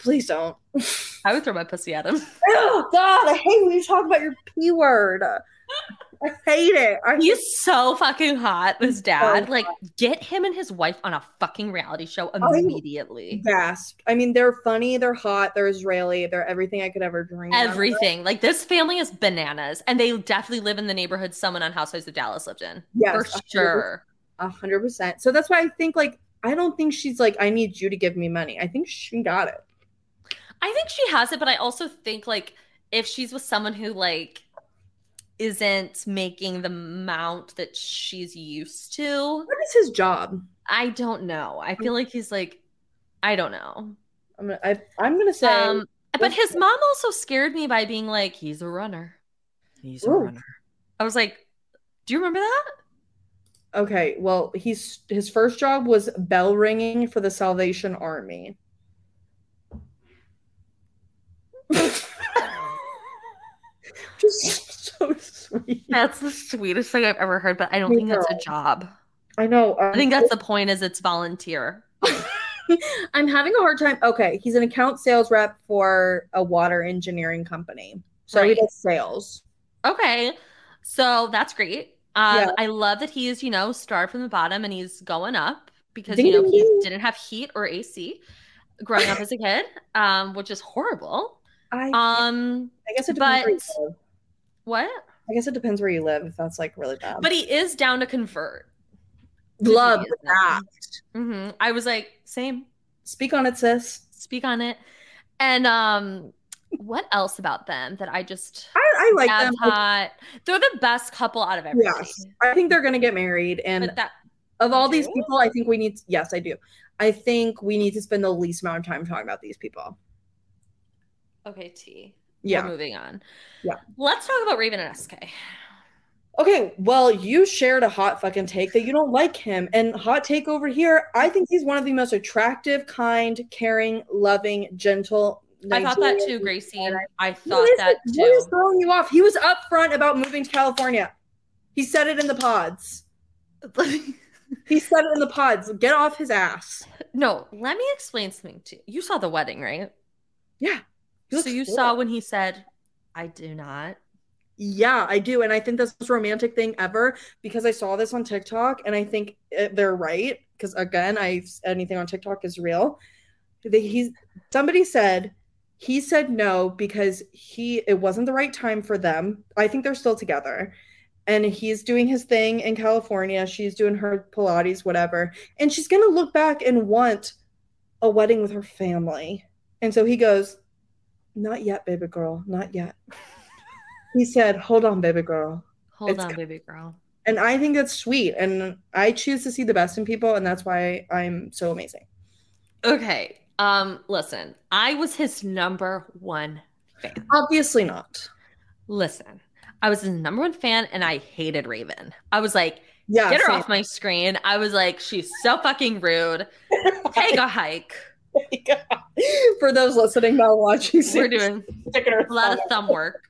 Please don't. I would throw my pussy at him. Oh God, I hate when you talk about your p word. I hate it. I He's so fucking hot, this dad. so like, get him and his wife on a fucking reality show immediately. gasped. I mean, they're funny, they're hot, they're Israeli, they're everything I could ever dream. of. Everything. Like, this family is bananas. And they definitely live in the neighborhood someone on Housewives of Dallas lived in. Yes, For a hundred sure. A hundred percent. So that's why I think like I don't think she's like I need you to give me money. I think she got it. I think she has it, but I also think like if she's with someone who like isn't making the amount that she's used to, What is his job? I don't know. I feel like he's like, I don't know. I'm gonna I, I'm gonna say Um, but but his mom also scared me by being like, he's a runner. He's a runner. I was like, do you remember that? Okay, well, he's his first job was bell ringing for the Salvation Army. Just so sweet. That's the sweetest thing I've ever heard, but I don't think that's a job. I know. um, I think that's the point is it's volunteer. I'm having a hard time. Okay, he's an account sales rep for a water engineering company. So he does sales. Okay. So that's great. Um, Yeah. I love that he's, you know, started from the bottom and he's going up because, Ding, you know, he didn't have heat or AC growing up as a kid, um, which is horrible. I, Um, I guess it depends but- what? I guess it depends where you live if that's like really bad. But he is down to convert. love that. hmm I was like, same. Speak on it, sis. Speak on it. And um, what else about them that I just I, I like them. hot? They're the best couple out of everything. Yes, I think they're gonna get married, and that of all these people, I think we need. Yes, I do. I think we need to spend the least amount of time talking about these people. Okay, T. Yeah. We're moving on. Yeah. Let's talk about Raven and SK. Okay, well, you shared a hot fucking take that you don't like him. And hot take over here, I think he's one of the most attractive, kind, caring, loving, gentle. I thought that too, Gracie. And I thought that it? What is throwing you off? He was upfront about moving to California. He said it in the pods. He said it in the pods. Get off his ass. no, let me explain something to you. You saw the wedding, right? Yeah. So you cool. saw when he said, I do not. Yeah, I do. And I think that's the most romantic thing ever because I saw this on TikTok and I think it, they're right. Because again, I anything on TikTok is real. They, he's somebody said he said no because he it wasn't the right time for them. I think they're still together. And he's doing his thing in California. She's doing her Pilates, whatever. And she's gonna look back and want a wedding with her family. And so he goes, Not yet, baby girl, not yet. He said, Hold on, baby girl. Hold It's on, baby girl. And I think that's sweet. And I choose to see the best in people. And that's why I'm so amazing. Okay. Um, listen, I was his number one fan. Obviously not. Listen, I was his number one fan and I hated Raven. I was like, Yeah. get her same. off my screen. I was like, she's so fucking rude. Take a hike. For those listening, not watching, We're doing a lot of thumb thumb work.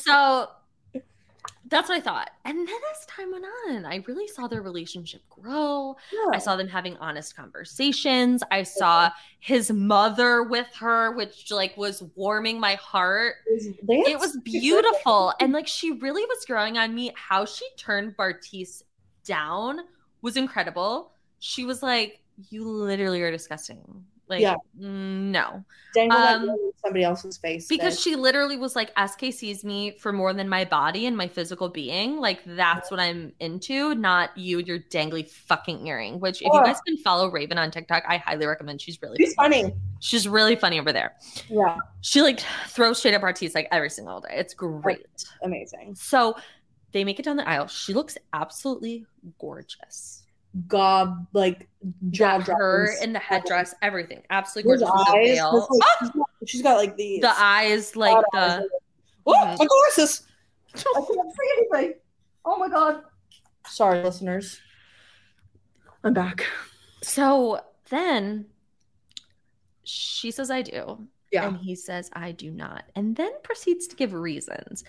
So that's what I thought. And then as time went on, I really saw their relationship grow. I saw them having honest conversations. I saw his mother with her, which like was warming my heart. It was beautiful. And like she really was growing on me. How she turned Bartise down was incredible. She was like, You literally are disgusting. Like, Yeah. no. Dangle Um, in somebody else's face. Because bitch. she literally was like, SK sees me for more than my body and my physical being. Like, that's what I'm into, not you, and your dangly fucking earring. Which, if you guys can follow Raven on TikTok, I highly recommend. She's really She's funny. She's really funny over there. Yeah. She like throws straight up Artis like every single day. It's great. Amazing. So they make it down the aisle. She looks absolutely gorgeous. God, like jaw her in the headdress, everything. Absolutely gorgeous. eyes. veil. like- Ah! she's got- like these. the eyes, like God the eyes. My glasses. I can't see anything. Oh my god. Sorry, listeners. I'm back. So then she says, I do. Yeah. And he says, I do not. And then proceeds to give reasons.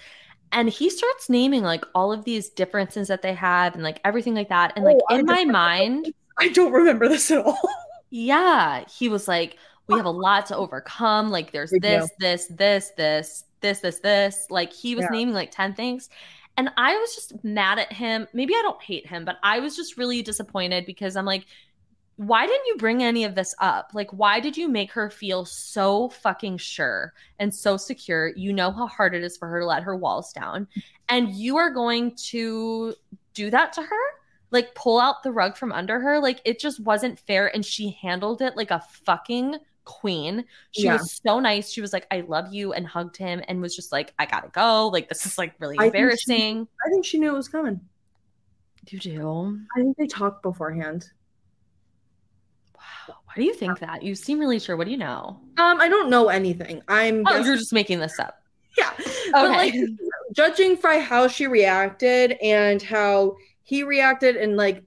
And he starts naming like all of these differences that they have and like everything like that. And like Oh, in my mind, I don't remember this at all. yeah, he was like, we have a lot to overcome. Like there's this, this, this, this, this, this, this. Like he was Yeah. naming like 10 things. And I was just mad at him. Maybe I don't hate him, but I was just really disappointed because I'm like, why didn't you bring any of this up? Like, why did you make her feel so fucking sure and so secure? You know how hard it is for her to let her walls down. And you are going to do that to her? Like, pull out the rug from under her? Like, it just wasn't fair. And she handled it like a fucking queen. She Yeah. was so nice. She was like, I love you, and hugged him and was just like, I gotta go. Like, this is like really I think she- embarrassing. I think she knew it was coming. You do? I think they talked beforehand. Wow. Why do you think that? You seem really sure. What do you know? Um, I don't know anything. I'm Oh, guessing- you're just making this up. yeah. But like Okay. judging by how she reacted and how he reacted and like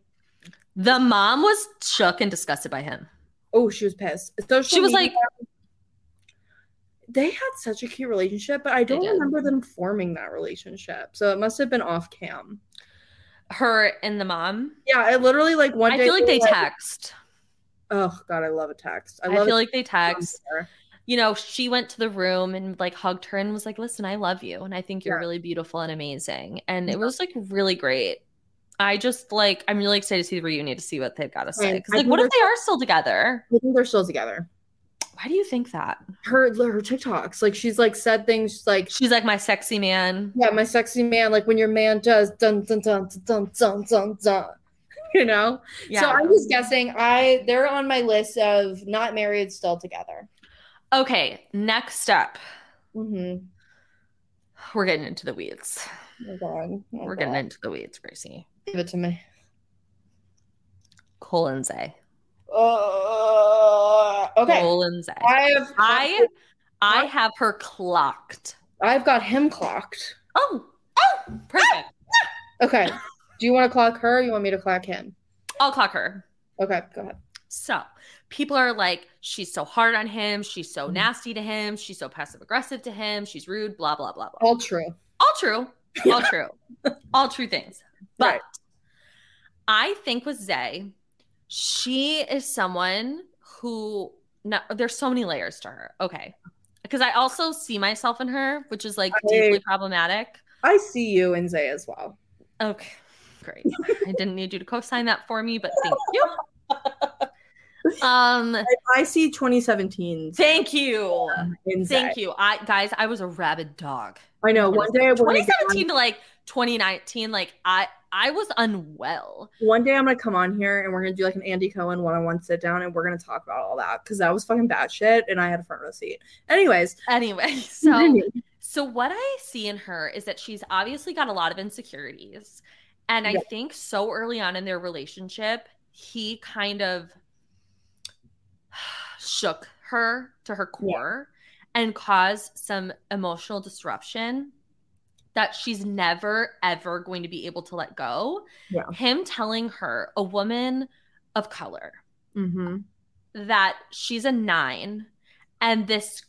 The mom was shook and disgusted by him. oh she was pissed. Social She was media- like, they had such a cute relationship, but I don't remember them forming that relationship. So it must have been off cam. her and the mom. Yeah, I literally like one I feel like they were text. Oh god, I love a text. I I, feel like they text. You know, she went to the room and like hugged her and was like, "Listen, I love you, and I think you're Yeah. really beautiful and amazing." And it was like really great. I just like I'm really excited to see the reunion to see what they've got to say. Same. 'Cause, I like, what if they are still together? I think they're still together. Why do you think that? Her her TikToks, like she's like said things like She's like my sexy man. yeah, my sexy man, like when your man does dun dun dun dun dun dun dun, you know. Yeah. So I'm just guessing. I they're on my list of not married, still together. okay, next up, Mm-hmm. we're getting into the weeds. Oh god, Oh, we're God. getting into the weeds, Gracie. Give it to me. Zay. Uh, okay, Zay. I have I I have her clocked. I've got him clocked. Oh, oh, perfect. Okay. Do you want to clock her? Or you want me to clock him? I'll clock her. Okay, go ahead. So people are like, she's so hard on him. She's so mm-hmm. nasty to him. She's so passive aggressive to him. She's rude, blah, blah, blah, blah. All true. All true. All true. All true things. But Right. I think with Zay, she is someone who, no, there's so many layers to her. Okay. Because I also see myself in her, which is like I- deeply problematic. I see you in Zay as well. Okay, great. I didn't need you to co-sign that for me, but thank you. Um, I, I see 2017 thank you, thank you. I guys, I was a rabid dog. I know. One day we're gonna get 2017 on, to like 2019, like I I was unwell. one day I'm gonna come on here and we're gonna do like an Andy Cohen one-on-one sit down and we're gonna talk about all that because that was fucking bad shit and I had a front row seat. Anyways, Anyway, so so what I see in her is that she's obviously got a lot of insecurities. And I think so early on in their relationship, he kind of shook her to her core and caused some emotional disruption that she's never ever going to be able to let go. Yeah. Him telling her, a woman of color, mm-hmm. that she's a nine and this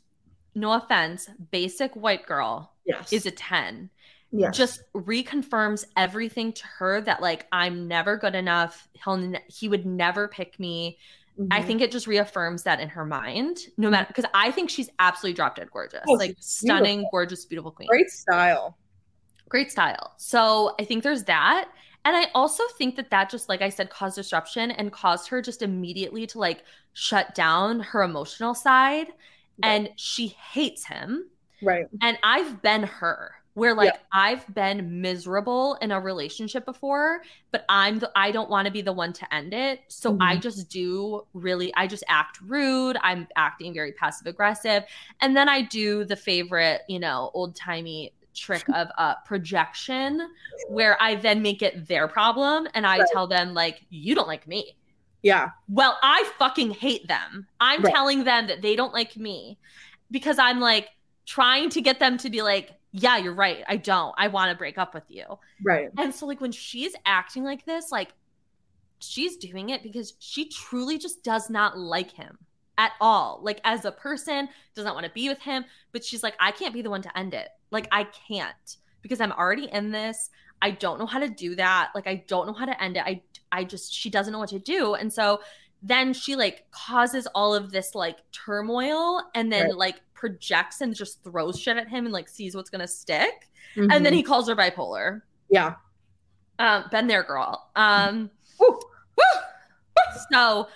no offense basic white girl yes, is a 10 yes, just reconfirms everything to her that like i'm never good enough he'll ne- he would never pick me i Mhm. think it just reaffirms that in her mind no matter because i think she's absolutely drop dead gorgeous Oh, like stunning beautiful. gorgeous beautiful queen great style. great style. So I think there's that. And I also think that that just, like I said, caused disruption and caused her just immediately to like shut down her emotional side. And she hates him. Right. And I've been her where like Yeah. I've been miserable in a relationship before, but I'm the I don't want to be the one to end it. So I Mm-hmm. just do really I just act rude. I'm acting very passive aggressive. And then I do the favorite, you know, old-timey trick of uh projection where I then make it their problem and I Right. tell them like you don't like me. Yeah. Well, I fucking hate them. I'm Right. telling them that they don't like me because I'm like trying to get them to be like, yeah, you're right. I don't. I want to break up with you. Right. And so, like, when she's acting like this, like, she's doing it because she truly just does not like him at all. Like, as a person, does not want to be with him. But she's like, I can't be the one to end it. Like, I can't because I'm already in this. I don't know how to do that. Like, I don't know how to end it. I, I just, she doesn't know what to do. And so then she like causes all of this like turmoil and then Right. like projects and just throws shit at him and like sees what's gonna stick. Mhm. And then he calls her bipolar. yeah. Um, been there, girl. Um, Woo. so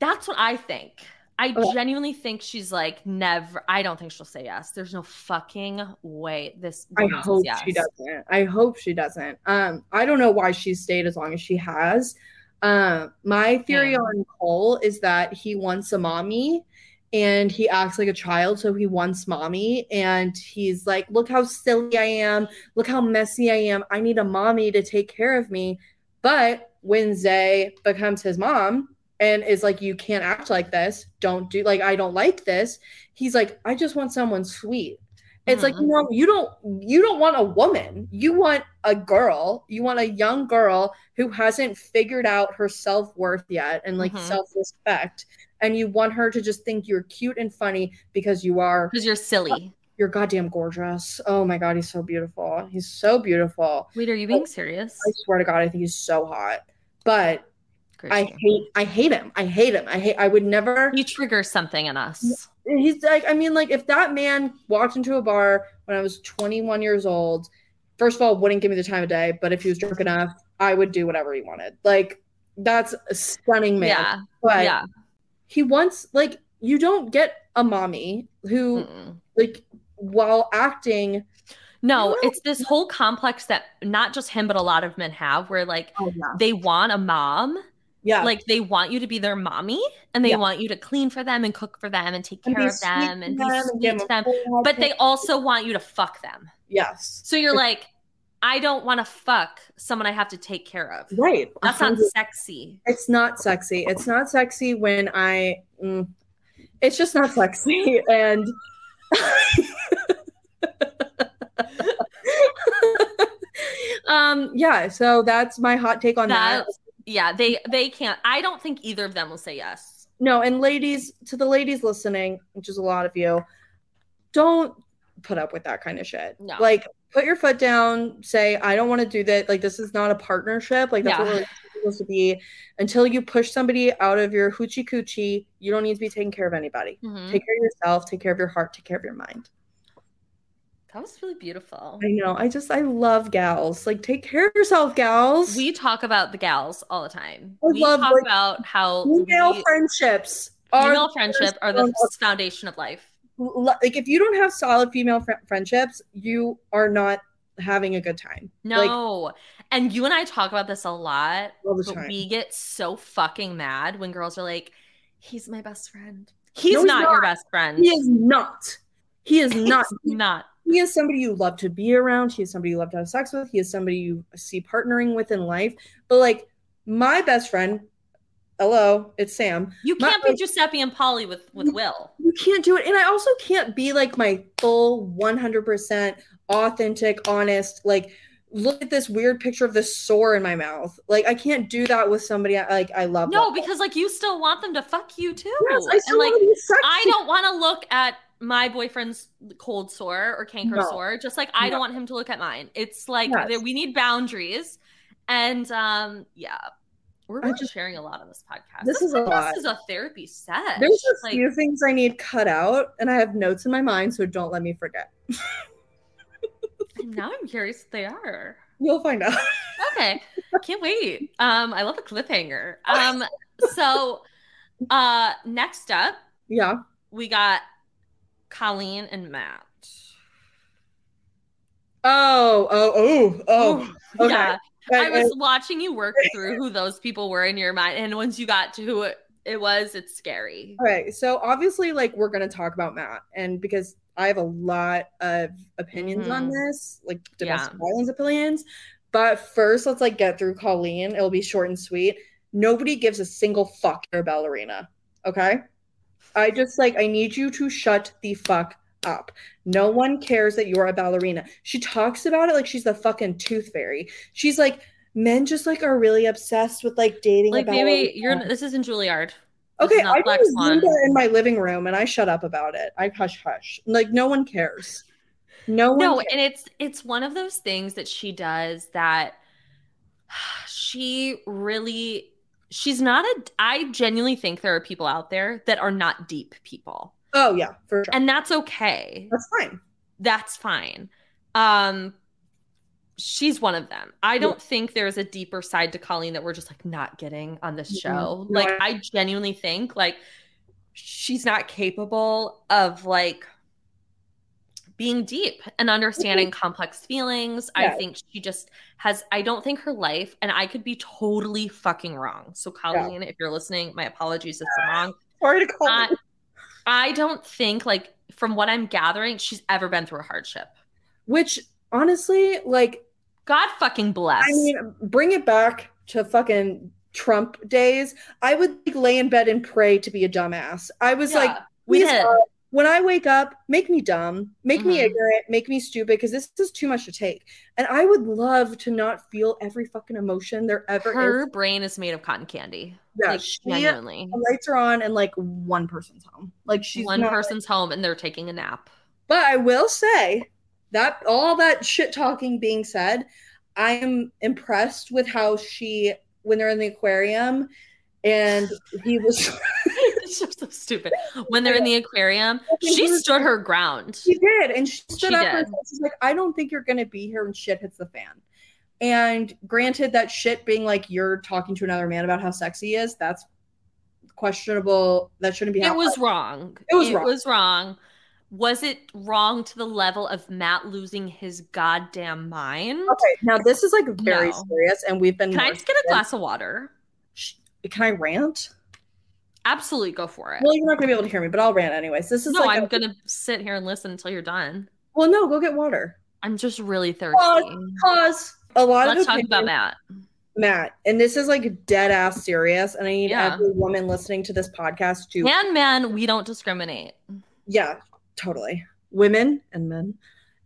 That's what I think. I Okay. genuinely think she's like never. I don't think she'll say yes. There's no fucking way this. I hope yes. she doesn't. I hope she doesn't. Um, I don't know why she stayed as long as she has. Um, my theory Same. on Cole is that he wants a mommy and he acts like a child, so he wants mommy, and he's like, Look how silly I am, look how messy I am. I need a mommy to take care of me. But when Zay becomes his mom and is like, You can't act like this, don't do like I don't like this, he's like, I just want someone sweet. It's like, Mhm. no, you don't you don't want a woman. You want a girl. You want a young girl who hasn't figured out her self-worth yet and like Mhm. self-respect. And you want her to just think you're cute and funny because you are because you're silly. Oh, you're goddamn gorgeous. Oh my god, he's so beautiful. He's so beautiful. Wait, are you being serious? I swear to God, I think he's so hot. But I hate I hate him. I hate him. I hate I would never You trigger something in us. he's like i mean like if that man walked into a bar when i was 21 years old first of all wouldn't give me the time of day but if he was drunk enough i would do whatever he wanted like that's a stunning man Yeah. but yeah. He wants like you don't get a mommy who Mm-mm. like while acting No, it's this whole complex that not just him, but a lot of men have where like oh yeah they want a mom. yeah Like they want you to be their mommy and they Yeah. want you to clean for them and cook for them and take care of them and be them and sweet to them them. But they also want you to fuck them. yes So you're like, I don't want to fuck someone I have to take care of. right That's not sexy. It's not sexy. It's not sexy when I. mm, it's just not sexy, and. um. Yeah. So that's my hot take on that. That yeah, they they can't. I don't think either of them will say yes. No, and ladies, to the ladies listening, which is a lot of you, don't put up with that kind of shit. No. Like, put your foot down. Say, I don't want to do that. Like, this is not a partnership. Like, that's Yeah. what we're supposed to be. Until you push somebody out of your hoochie coochie, you don't need to be taking care of anybody. Mhm. Take care of yourself. Take care of your heart. Take care of your mind. That was really beautiful. I know. I just, I love gals. Like, take care of yourself, gals. We talk about the gals all the time. I we love, talk like, about how female we- friendships are female friendship are the foundation of life. Like if you don't have solid female fr- friendships, you are not having a good time. Like No. and you and I talk about this a lot. all the But time. we get so fucking mad when girls are like, he's my best friend. He's, No, he's not, your best friend. He is not. He is not. Not. He is somebody you love to be around. He is somebody you love to have sex with. He is somebody you see partnering with in life. But like my best friend, hello, it's Sam. You can't be Giuseppe and Polly with, with Will. You can't do it. And I also can't be like my full 100% authentic, honest, like, look at this weird picture of this sore in my mouth. Like, I can't do that with somebody I, like I love. No, love. because like you still want them to fuck you too. Yes, I and still like be sexy. I don't want to look at my boyfriend's cold sore or canker No. sore, just like I No. don't want him to look at mine. It's like Yes. we need boundaries. And um yeah. We're really just- sharing a lot on this podcast. This is a podcast lot. is a therapy set. There's just a like few things I need cut out, and I have notes in my mind, so don't let me forget. and now I'm curious they are. You'll find out. Okay. Can't wait. Um, I love a cliffhanger. Um, so uh next up, yeah. we got Colleen and Matt. Oh, oh, oh, oh. Okay. Yeah. I- was watching you work through who those people were in your mind, and once you got to who it, it was, it's scary. Okay, so obviously, like we're gonna talk about Matt, and because I have a lot of opinions on Mhm. this, like Yeah. domestic violence opinions. But first, let's like get through Colleen. It'll be short and sweet. Nobody gives a single fuck you're a ballerina. Okay, I just like I need you to shut the fuck up. No one cares that you're a ballerina. She talks about it like she's the fucking tooth fairy. She's like, men just like are really obsessed with like dating. Like maybe you're. This isn't Juilliard. This Okay, is I Black Swan. In my living room and I shut up about it. I hush hush. Like no one cares. No one No, cares. and it's it's one of those things that she does that she really she's not a I genuinely think there are people out there that are not deep people. Oh yeah, for sure. And that's okay. That's fine. That's fine. Um she's one of them. I don't think there's a deeper side to Colleen that we're just like not getting on this show. No, Like I- I genuinely think like she's not capable of like being deep and understanding complex feelings. I think she just has I don't think her life and I could be totally fucking wrong. So Colleen, if you're listening, my apologies if I'm wrong. Sorry to call I, you. I don't think like from what I'm gathering, she's ever been through a hardship. Which honestly, like, God fucking bless. I mean, bring it back to fucking Trump days. I would like, lay in bed and pray to be a dumbass. I was like, Yeah, we did. God, when I wake up, make me dumb, make me Mhm. ignorant, make me stupid, because this is too much to take. And I would love to not feel every fucking emotion there ever her is. brain is made of cotton candy. Yeah, like she- genuinely. The lights are on and like one person's home. Like she's One not- person's home and they're taking a nap. But I will say that all that shit talking being said, I am impressed with how she, when they're in the aquarium, and he was, just so stupid. When they're in the aquarium, she stood her ground. she did, and she stood She up and did. she's like, "I don't think you're gonna be here when shit hits the fan." And granted, that shit being like you're talking to another man about how sexy he is, that's questionable. That shouldn't be. It was wrong. It was it wrong. was wrong. Was it wrong to the level of Matt losing his goddamn mind? Okay, now this is like very No. serious, and we've been. Can I just get a glass of water? Can I rant? Absolutely go for it. Well, you're not gonna be able to hear me, but I'll rant anyways. This is no, like I'm a- gonna sit here and listen until you're done. Well, no, go get water. I'm just really thirsty. Pause. Pause. A lot Let's of talk about Matt. Matt, and this is like dead ass serious, and I need Yeah. every woman listening to this podcast to And man, we don't discriminate. yeah, totally. Women and men.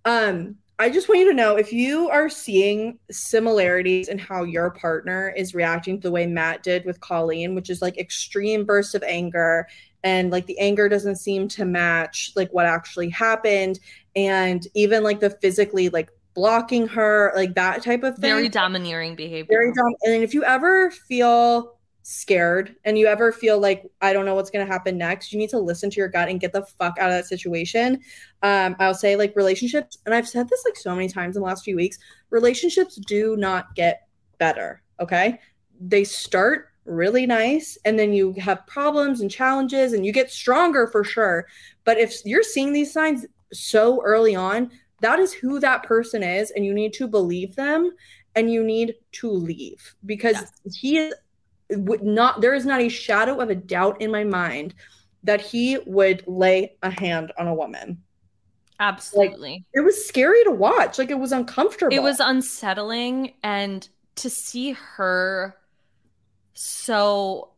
Um, I just want you to know if you are seeing similarities in how your partner is reacting to the way Matt did with Colleen, which is like extreme bursts of anger, and like the anger doesn't seem to match like what actually happened, and even like the physically like blocking her, like that type of thing Very domineering behavior. very dumb. And if you ever feel scared and you ever feel like I don't know what's going to happen next, you need to listen to your gut and get the fuck out of that situation. Um, I'll say like relationships, and I've said this like so many times in the last few weeks. Relationships do not get better. Okay, they start really nice and then you have problems and challenges and you get stronger for sure but if you're seeing these signs so early on that is who that person is and you need to believe them and you need to leave because he is would not there is not a shadow of a doubt in my mind that he would lay a hand on a woman Absolutely. it was scary to watch like it was uncomfortable it was unsettling and to see her so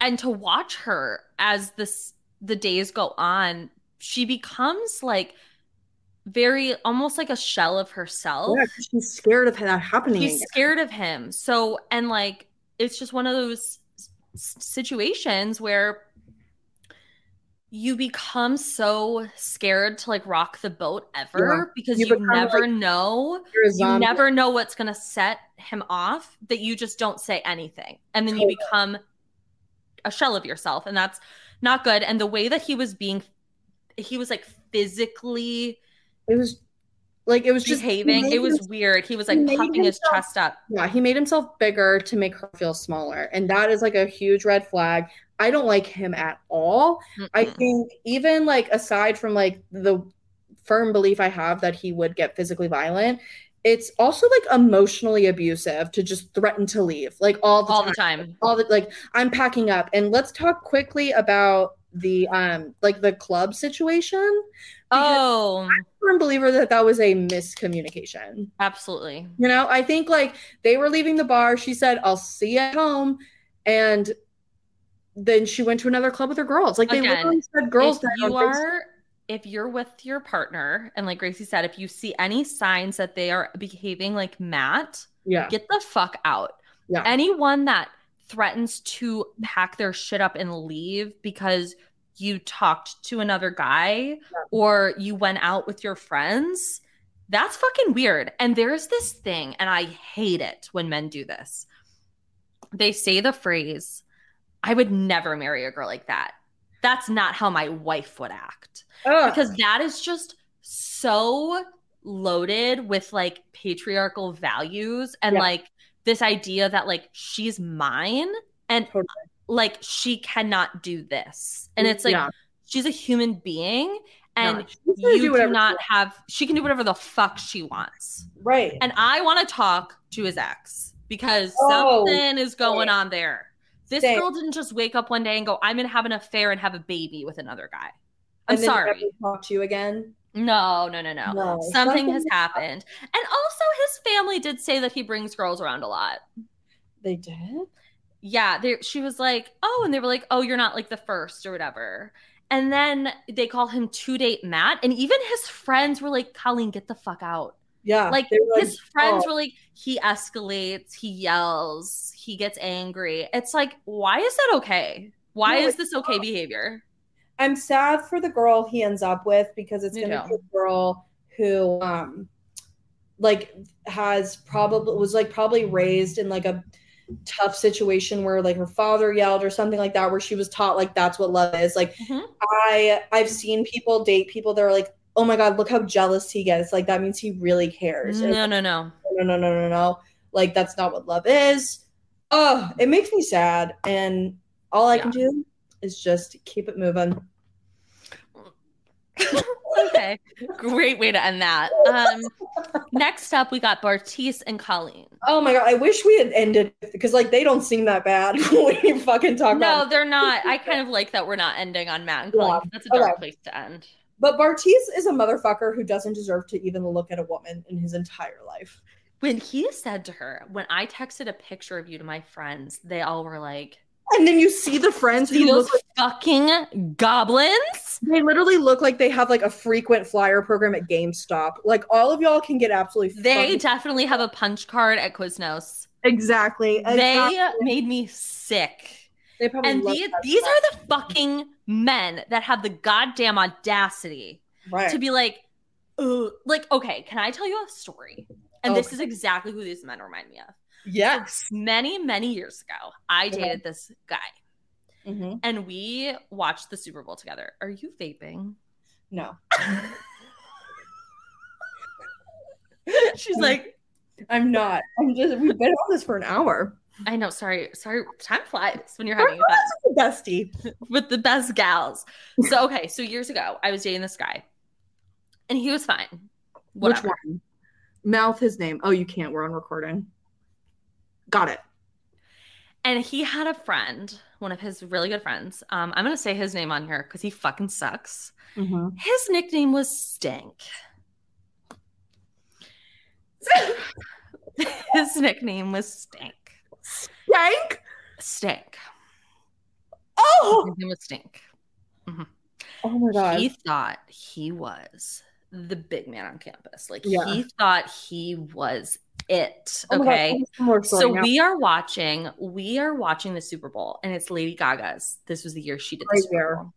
and to watch her as this the days go on she becomes like very almost like a shell of herself yeah, she's scared of that happening She's again. scared of him. So, and like, it's just one of those situations where you become so scared to like rock the boat ever Yeah. because You you, never like, know. You never know what's going to set him off that you just don't say anything. And then you become a shell of yourself. And that's not good. And the way that he was being, he was like physically it was like it was just he behaving. It was weird. He was he like made puffing his chest up. Yeah, he made himself bigger to make her feel smaller. And that is like a huge red flag. I don't like him at all. I Mm-mm. think even like aside from like the firm belief I have that he would get physically violent, it's also like emotionally abusive to just threaten to leave like all the all time. the time. All the like I'm packing up. And let's talk quickly about the um like the club situation. Oh, I'm a Firm believer that that was a miscommunication. absolutely. You know, I think like they were leaving the bar. She said, I'll see you at home. And then she went to another club with her girls. Like they Again, literally said girls if you are if you're with your partner and like Gracie said, if you see any signs that they are behaving like Matt, Yeah. get the fuck out. Yeah. Anyone that threatens to pack their shit up and leave because you talked to another guy or you went out with your friends, that's fucking weird. And there's this thing, and I hate it when men do this. They say the phrase, I would never marry a girl like that. That's not how my wife would act Ugh. because that is just so loaded with like patriarchal values and like this idea that like she's mine and Totally. Like she cannot do this. And it's like Yeah. she's a human being and Yeah, you do do, whatever she not have she can do whatever the fuck she wants. Right. And I want to talk to his ex because Oh, something is going same. on there. This Same. girl didn't just wake up one day and go, I'm gonna have an affair and have a baby with another guy. I'm sorry. talk to you again. No, no, no, no. No, something something has happened. And also his family did say that he brings girls around a lot. They did. Yeah, they, she was like, "Oh," and they were like, "Oh, you're not like the first or whatever." And then they call him two date Matt, and even his friends were like, "Colleen, get the fuck out." Yeah. Like were his friends oh. were like, he escalates, he yells, he gets angry. It's like, why is that okay? Why No, is this okay behavior? I'm sad for the girl he ends up with because it's Me gonna be a girl who um like has probably was like probably raised in like a tough situation where like her father yelled or something like that where she was taught like that's what love is. Like Mhm. i i've seen people date people that are like oh my god look how jealous he gets. Like that means he really cares. And No, no, no. no no no no no. Like that's not what love is. Oh it makes me sad. And all i can do is just keep it moving okay. Great way to end that. Um next up we got Bartise and Colleen. Oh my god, I wish we had ended because like they don't seem that bad when you fucking talk No, about. No, they're not. I kind of like that we're not ending on Matt and Yeah. Colleen. That's a dark Okay. place to end. But Bartise is a motherfucker who doesn't deserve to even look at a woman in his entire life. When he said to her, when I texted a picture of you to my friends, they all were like, And then you see the friends See who those look like fucking goblins? They literally look like they have like a frequent flyer program at GameStop. Like all of y'all can get absolutely They fucking- definitely have a punch card at Quiznos. exactly. They exactly. made me sick. they probably And love these, stuff. are the fucking men that have the goddamn audacity right. to be like, Ugh. like, okay, can I tell you a story? And this is exactly who these men remind me of. yes. Many, many years ago, I Okay. dated this guy Mhm. and we watched the Super Bowl together. Are you vaping? No, She's like, I'm not. I'm just. We've been on this for an hour. I know, sorry, sorry. Time flies when you're having fun. The bestie. with the best gals. So okay, so years ago, I was dating this guy, and he was fine. Whatever. Which one? Mouth his name. Oh, you can't. We're on recording. Got it. And he had a friend, one of his really good friends. Um, I'm gonna say his name on here because he fucking sucks. Mm-hmm. His nickname was Stink. his nickname was Stink. Yank. Stink. Oh. His name was Stink. Oh my god. He thought he was the big man on campus. Like Yeah. he thought he was it. Oh God, Okay. tell me some more story so now. we are watching, we are watching the Super Bowl, and it's Lady Gaga's. This was the year she did the Right Super. Bowl.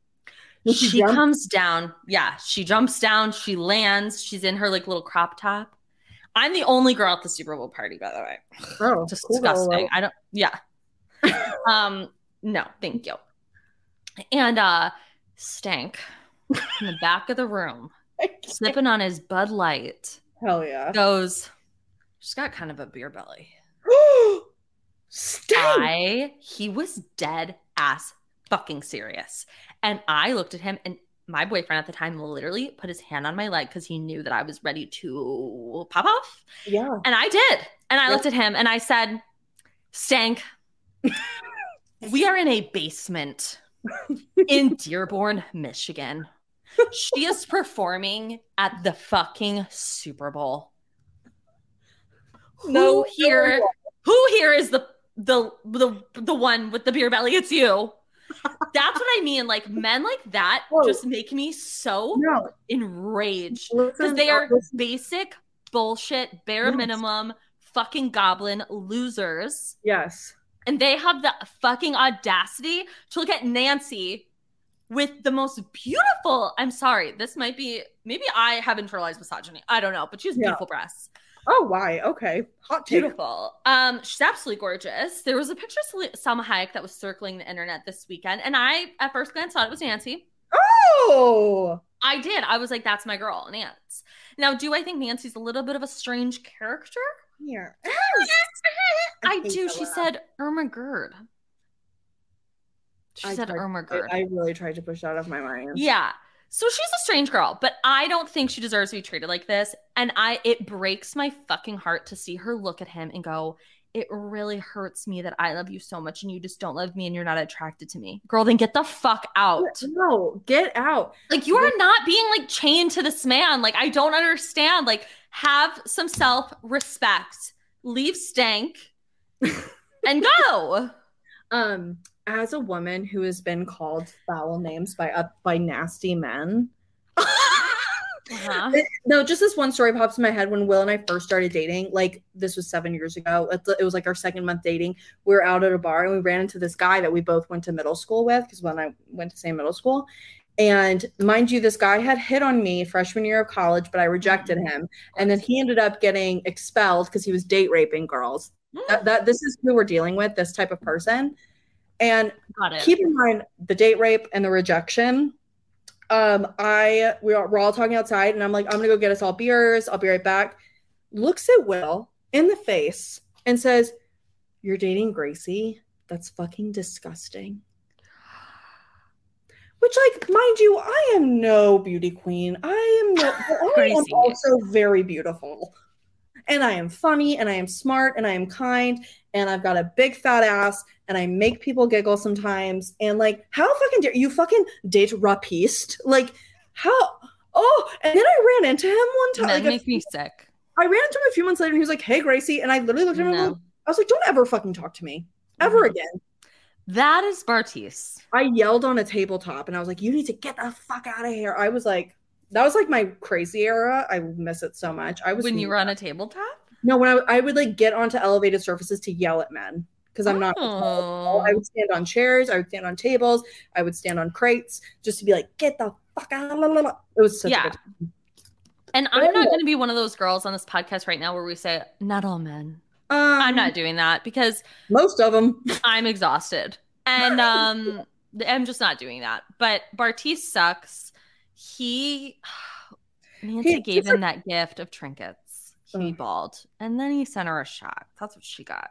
Did she She comes down. Yeah, she jumps down. She lands. She's in her like little crop top. I'm the only girl at the Super Bowl party, by the way. Oh, Just cool disgusting. I don't. Yeah. um. No, thank you. And uh, Stank in the back of the room, sipping on his Bud Light, Hell yeah. goes. She's got kind of a beer belly. I he was dead ass fucking serious. And I looked at him and my boyfriend at the time literally put his hand on my leg because he knew that I was ready to pop off. yeah. And I did. And I Yeah. looked at him and I said, Stank, we are in a basement in Dearborn, Michigan. She is performing at the fucking Super Bowl. No, who here no. who here is the the the the one with the beer belly it's you that's what i mean like men like that Whoa. just make me so No. enraged because they uh, are listen. basic bullshit bare Yes. minimum fucking goblin losers Yes. and they have the fucking audacity to look at nancy with the most beautiful i'm sorry this might be maybe i have internalized misogyny i don't know but she has Yeah. beautiful breasts Oh, why? Okay. Hot take. Beautiful. Um, she's absolutely gorgeous. There was a picture of Salma Hayek that was circling the internet this weekend, and I, at first glance, thought it was Nancy. Oh. I did. I was like, that's my girl, Nance. Now, do I think Nancy's a little bit of a strange character? Here. I hate do. She said Irma Gerd. She I said tried- Irma Gerd. I, I really tried to push that off my mind. Yeah. So she's a strange girl, but I don't think she deserves to be treated like this. And I it breaks my fucking heart to see her look at him and go, It really hurts me that I love you so much and you just don't love me and you're not attracted to me. Girl, then get the fuck out. No, get out. Like you are not being like chained to this man. Like I don't understand. Like have some self-respect. Leave stank and go. Um, as a woman who has been called foul names by uh, by nasty men. Uh-huh. No, just this one story pops in my head when Will and I first started dating. Like this was seven years ago. It, was like our second month dating. We were out at a bar and we ran into this guy that we both went to middle school with because when I went to same middle school. And mind you, this guy had hit on me freshman year of college, but I rejected him. And then he ended up getting expelled because he was date raping girls. That, that this is who we're dealing with, this type of person. And keep in mind the date rape and the rejection. Um, I we are, we're all talking outside, and I'm like, I'm gonna go get us all beers. I'll be right back. Looks at Will in the face and says, "You're dating Gracie. That's fucking disgusting." Which, like, mind you, I am no beauty queen. I am no. I am also very beautiful, and I am funny, and I am smart, and I am kind, and I've got a big fat ass, and I make people giggle sometimes. And like, how fucking dare you fucking date rapiste? Like, how? Oh, and then I ran into him one time. Men like, a me sick. I ran into him a few months later and he was like, Hey Gracie. And I literally looked at him and I was like, Don't ever fucking talk to me. Ever Mhm. again. That is Bartise. I yelled on a tabletop and I was like, You need to get the fuck out of here. I was like, that was like my crazy era. I miss it so much. I was When you were on a tabletop? no when I, I would like get onto elevated surfaces to yell at men because I'm not Oh. I would stand on chairs, I would stand on tables, I would stand on crates just to be like, get the fuck out. It was such Yeah. a good time. And I'm not going to be one of those girls on this podcast right now where we say, not all men. Um, I'm not doing that because most of them. I'm exhausted. And um I'm just not doing that. But Bartise sucks. He Nancy He- gave him that gift of trinkets. He Ugh. bawled. And then he sent her a shot. That's what she got.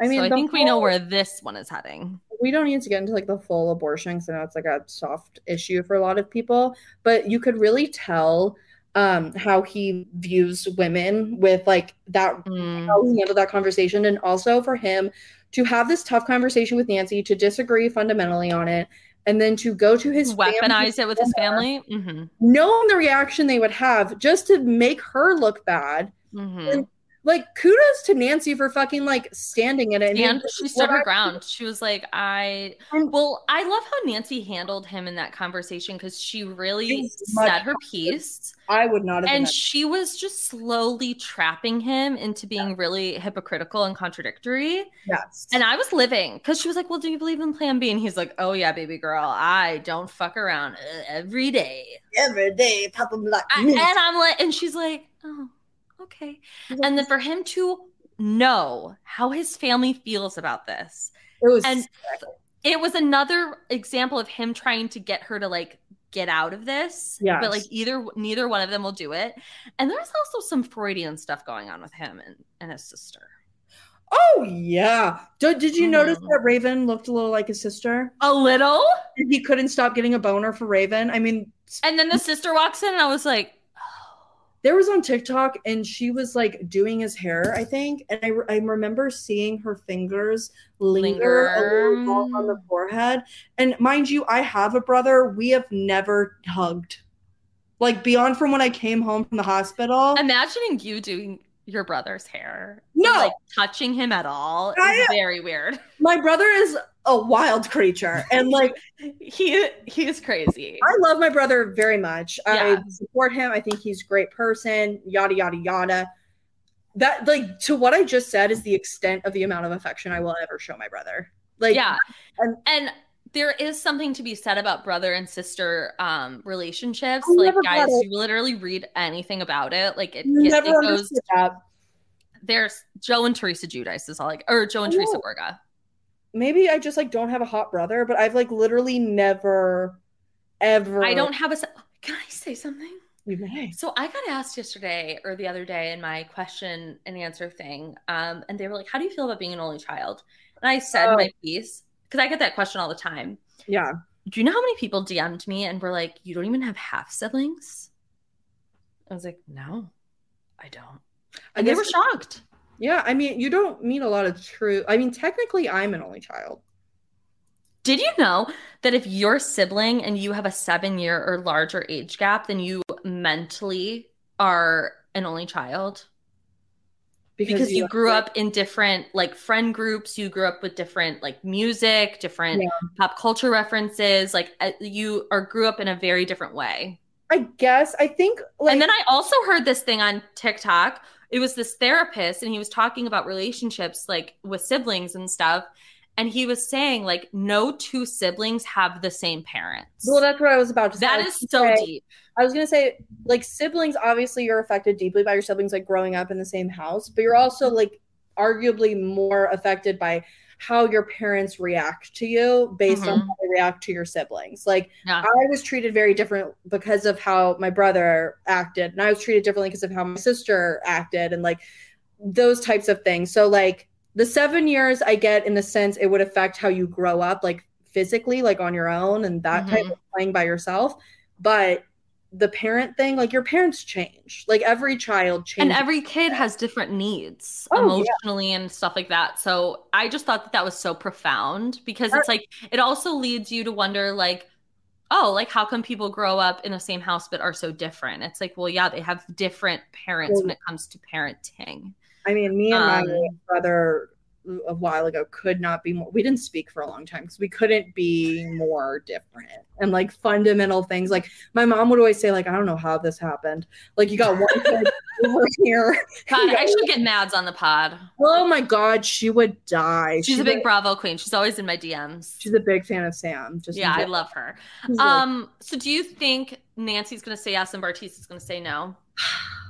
I mean, so I think we know where this one is heading. we don't need to get into like the full abortion because I know it's like a soft issue for a lot of people, but you could really tell um how he views women with like that Mm. how he handled that conversation and also for him to have this tough conversation with Nancy to disagree fundamentally on it and then to go to his family, Weaponize it with his family. hmm knowing the reaction they would have just to make her look bad hmm like kudos to Nancy for fucking like standing in it and And she stood her I- ground. She was like, I well, I love how Nancy handled him in that conversation because she really said her piece. I would not have And she was just slowly trapping him into being really hypocritical and contradictory. yes And I was living because she was like, Well, do you believe in plan B? And he's like, Oh, yeah, baby girl. I don't fuck around uh, every day. every day Papa Black I- and I'm like, and she's like, Oh, okay. And then for him to know how his family feels about this, it was and it was another example of him trying to get her to like get out of this. Yeah. But like either neither one of them will do it. And there's also some Freudian stuff going on with him and, and his sister. Oh yeah. Did, did you notice Mhm. that Raven looked a little like his sister? A little. He couldn't stop getting a boner for Raven. I mean, And then the sister walks in and I was like, there was on TikTok and she was like doing his hair, I think, and I, I remember seeing her fingers linger, a little on the forehead. And mind you, I have a brother. We have never hugged. Like beyond from when I came home from the hospital. imagining you doing your brother's hair. No. and, like touching him at all is very weird. My brother is a wild creature. And like He he is crazy. I love my brother very much. Yeah. I support him. I think he's a great person, yada, yada, yada. That, like, to what I just said is the extent of the amount of affection I will ever show my brother. Like, yeah. and- And there is something to be said about brother and sister um relationships. I like guys, you literally read anything about it. Like it, it, it goes that. there's Joe and Teresa Giudice is all like or Joe and Teresa. Gorga. Maybe I just, like, don't have a hot brother, but I've, like, literally never, ever. I don't have a Can I say something? You may. So I got asked yesterday or the other day in my question and answer thing, um, and they were like, "How do you feel about being an only child?" And I said Oh. my piece because I get that question all the time. Yeah. Do you know how many people DM'd me and were like, "You don't even have half siblings"? I was like, "No, I don't," I and they were shocked. Yeah, I mean, you don't meet a lot of true. I mean, technically, I'm an only child. Did you know that if your sibling and you have a seven year or larger age gap, then you mentally are an only child? Because, you, have, grew like- up in different like friend groups, you grew up with different like music, different Yeah. pop culture references, like uh, you or grew up in a very different way. I guess. I think. Like, and then I also heard this thing on TikTok. It was this therapist, and he was talking about relationships like with siblings and stuff. And he was saying, like, no two siblings have the same parents. Well, that's what I was about to say. I that is so say- deep. I was gonna say, like siblings, obviously you're affected deeply by your siblings, like growing up in the same house, but you're also like arguably more affected by how your parents react to you based on Mhm. how they react to your siblings. Like Yeah. I was treated very different because of how my brother acted, and I was treated differently because of how my sister acted, and like those types of things. So like the seven years I get in the sense it would affect how you grow up, like physically, like on your own, and that type Mhm. of playing by yourself. But the parent thing, like your parents change. Like every child changes. And every kid has different needs Oh, yeah. emotionally and stuff like that. So I just thought that that was so profound because it's like, it also leads you to wonder, like, oh, like, how come people grow up in the same house but are so different? It's like, well, yeah, they have different parents when it comes to parenting. I mean, me and my Um, brother a while ago could not be more. We didn't speak for a long time because we couldn't be more different and like fundamental things. Like my mom would always say, like, I don't know how this happened. Like you got one kid over here. God, I should get Mads on the pod. Oh my god, she would die. She's a She's big Bravo queen. She's always in my DMs. She's a big fan of Sam. Just yeah, I love her. She's like- Um, so do you think Nancy's gonna say yes and Bartise is gonna say no?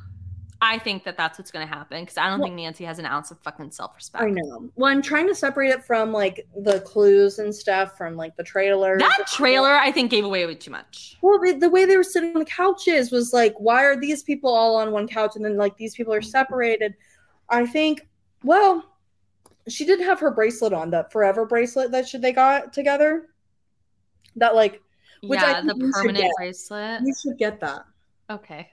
I think that that's what's gonna happen because I don't Well- think Nancy has an ounce of fucking self respect. I know. Well, I'm trying to separate it from like the clues and stuff from like the trailer. That trailer, I think, gave away way too much. Well, the, the way they were sitting on the couches was like, why are these people all on one couch and then like these people are separated? I think, well, she did have her bracelet on, the forever bracelet that should they got together. That like, which I yeah, the think you permanent bracelet. you should get that. Okay.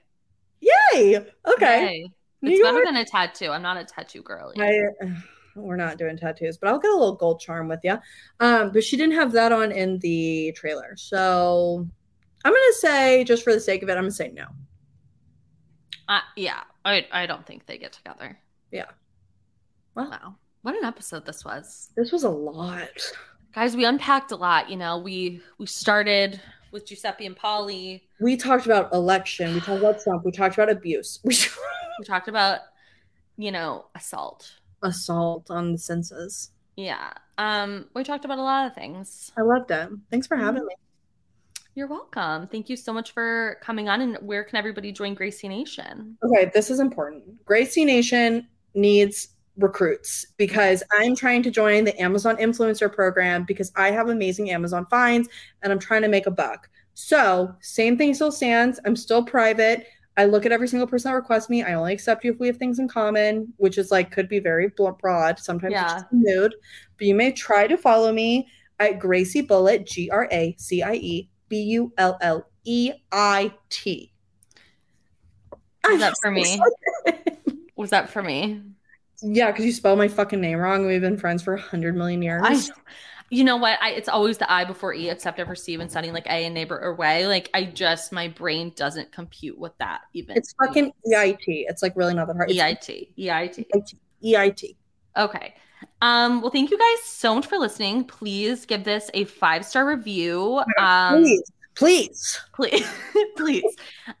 Yay! Okay, Yay. New It's better than a tattoo. I'm not a tattoo girly. I we're not doing tattoos, but I'll get a little gold charm with you. Um, but she didn't have that on in the trailer, so I'm gonna say, just for the sake of it, I'm gonna say no. Uh, yeah, I I don't think they get together. Yeah. Wow, what an episode this was, this was a lot. guys. We unpacked a lot. You know, we we started with Giuseppe and Polly. We talked about election. We talked about Trump. We talked about abuse. We We talked about you know assault. assault on the senses. Yeah. Um, we talked about a lot of things. I loved it. Thanks for having me. You're welcome. Thank you so much for coming on. And where can everybody join Gracie Nation? Okay, this is important. Gracie Nation needs recruits because I'm trying to join the Amazon influencer program because I have amazing Amazon finds and I'm trying to make a buck. So, same thing still stands. I'm still private. I look at every single person that requests me. I only accept you if we have things in common, which is like could be very broad. Sometimes it's Yeah. just a mood. But you may try to follow me at Gracie Bulleit, G R A C I E B U L L E I T. Was that for me? Was that for me? Yeah, because you spell my fucking name wrong. We've been friends for a hundred million years. I, you know what? I, it's always the I before E, except for Steve and studying like A and neighbor or way. Like I just my brain doesn't compute with that even. it's fucking EIT. It's like really not that hard. It's EIT. EIT. EIT. Okay. Um, well, thank you guys so much for listening. Please give this a five star review. Um, Please, please. please please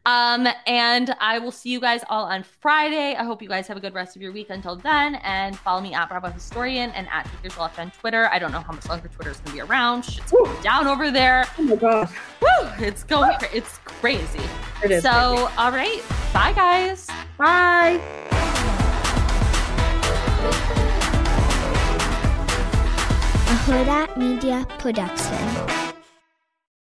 um and i will see you guys all on friday i hope you guys have a good rest of your week until then and follow me at bravo historian and at Teachers Left on twitter i don't know how much longer twitter is going to be around Shit's Woo. going down over there Oh my god. Woo, it's going cra- it's crazy It is. so crazy. all right bye guys bye. a Huda Media Production.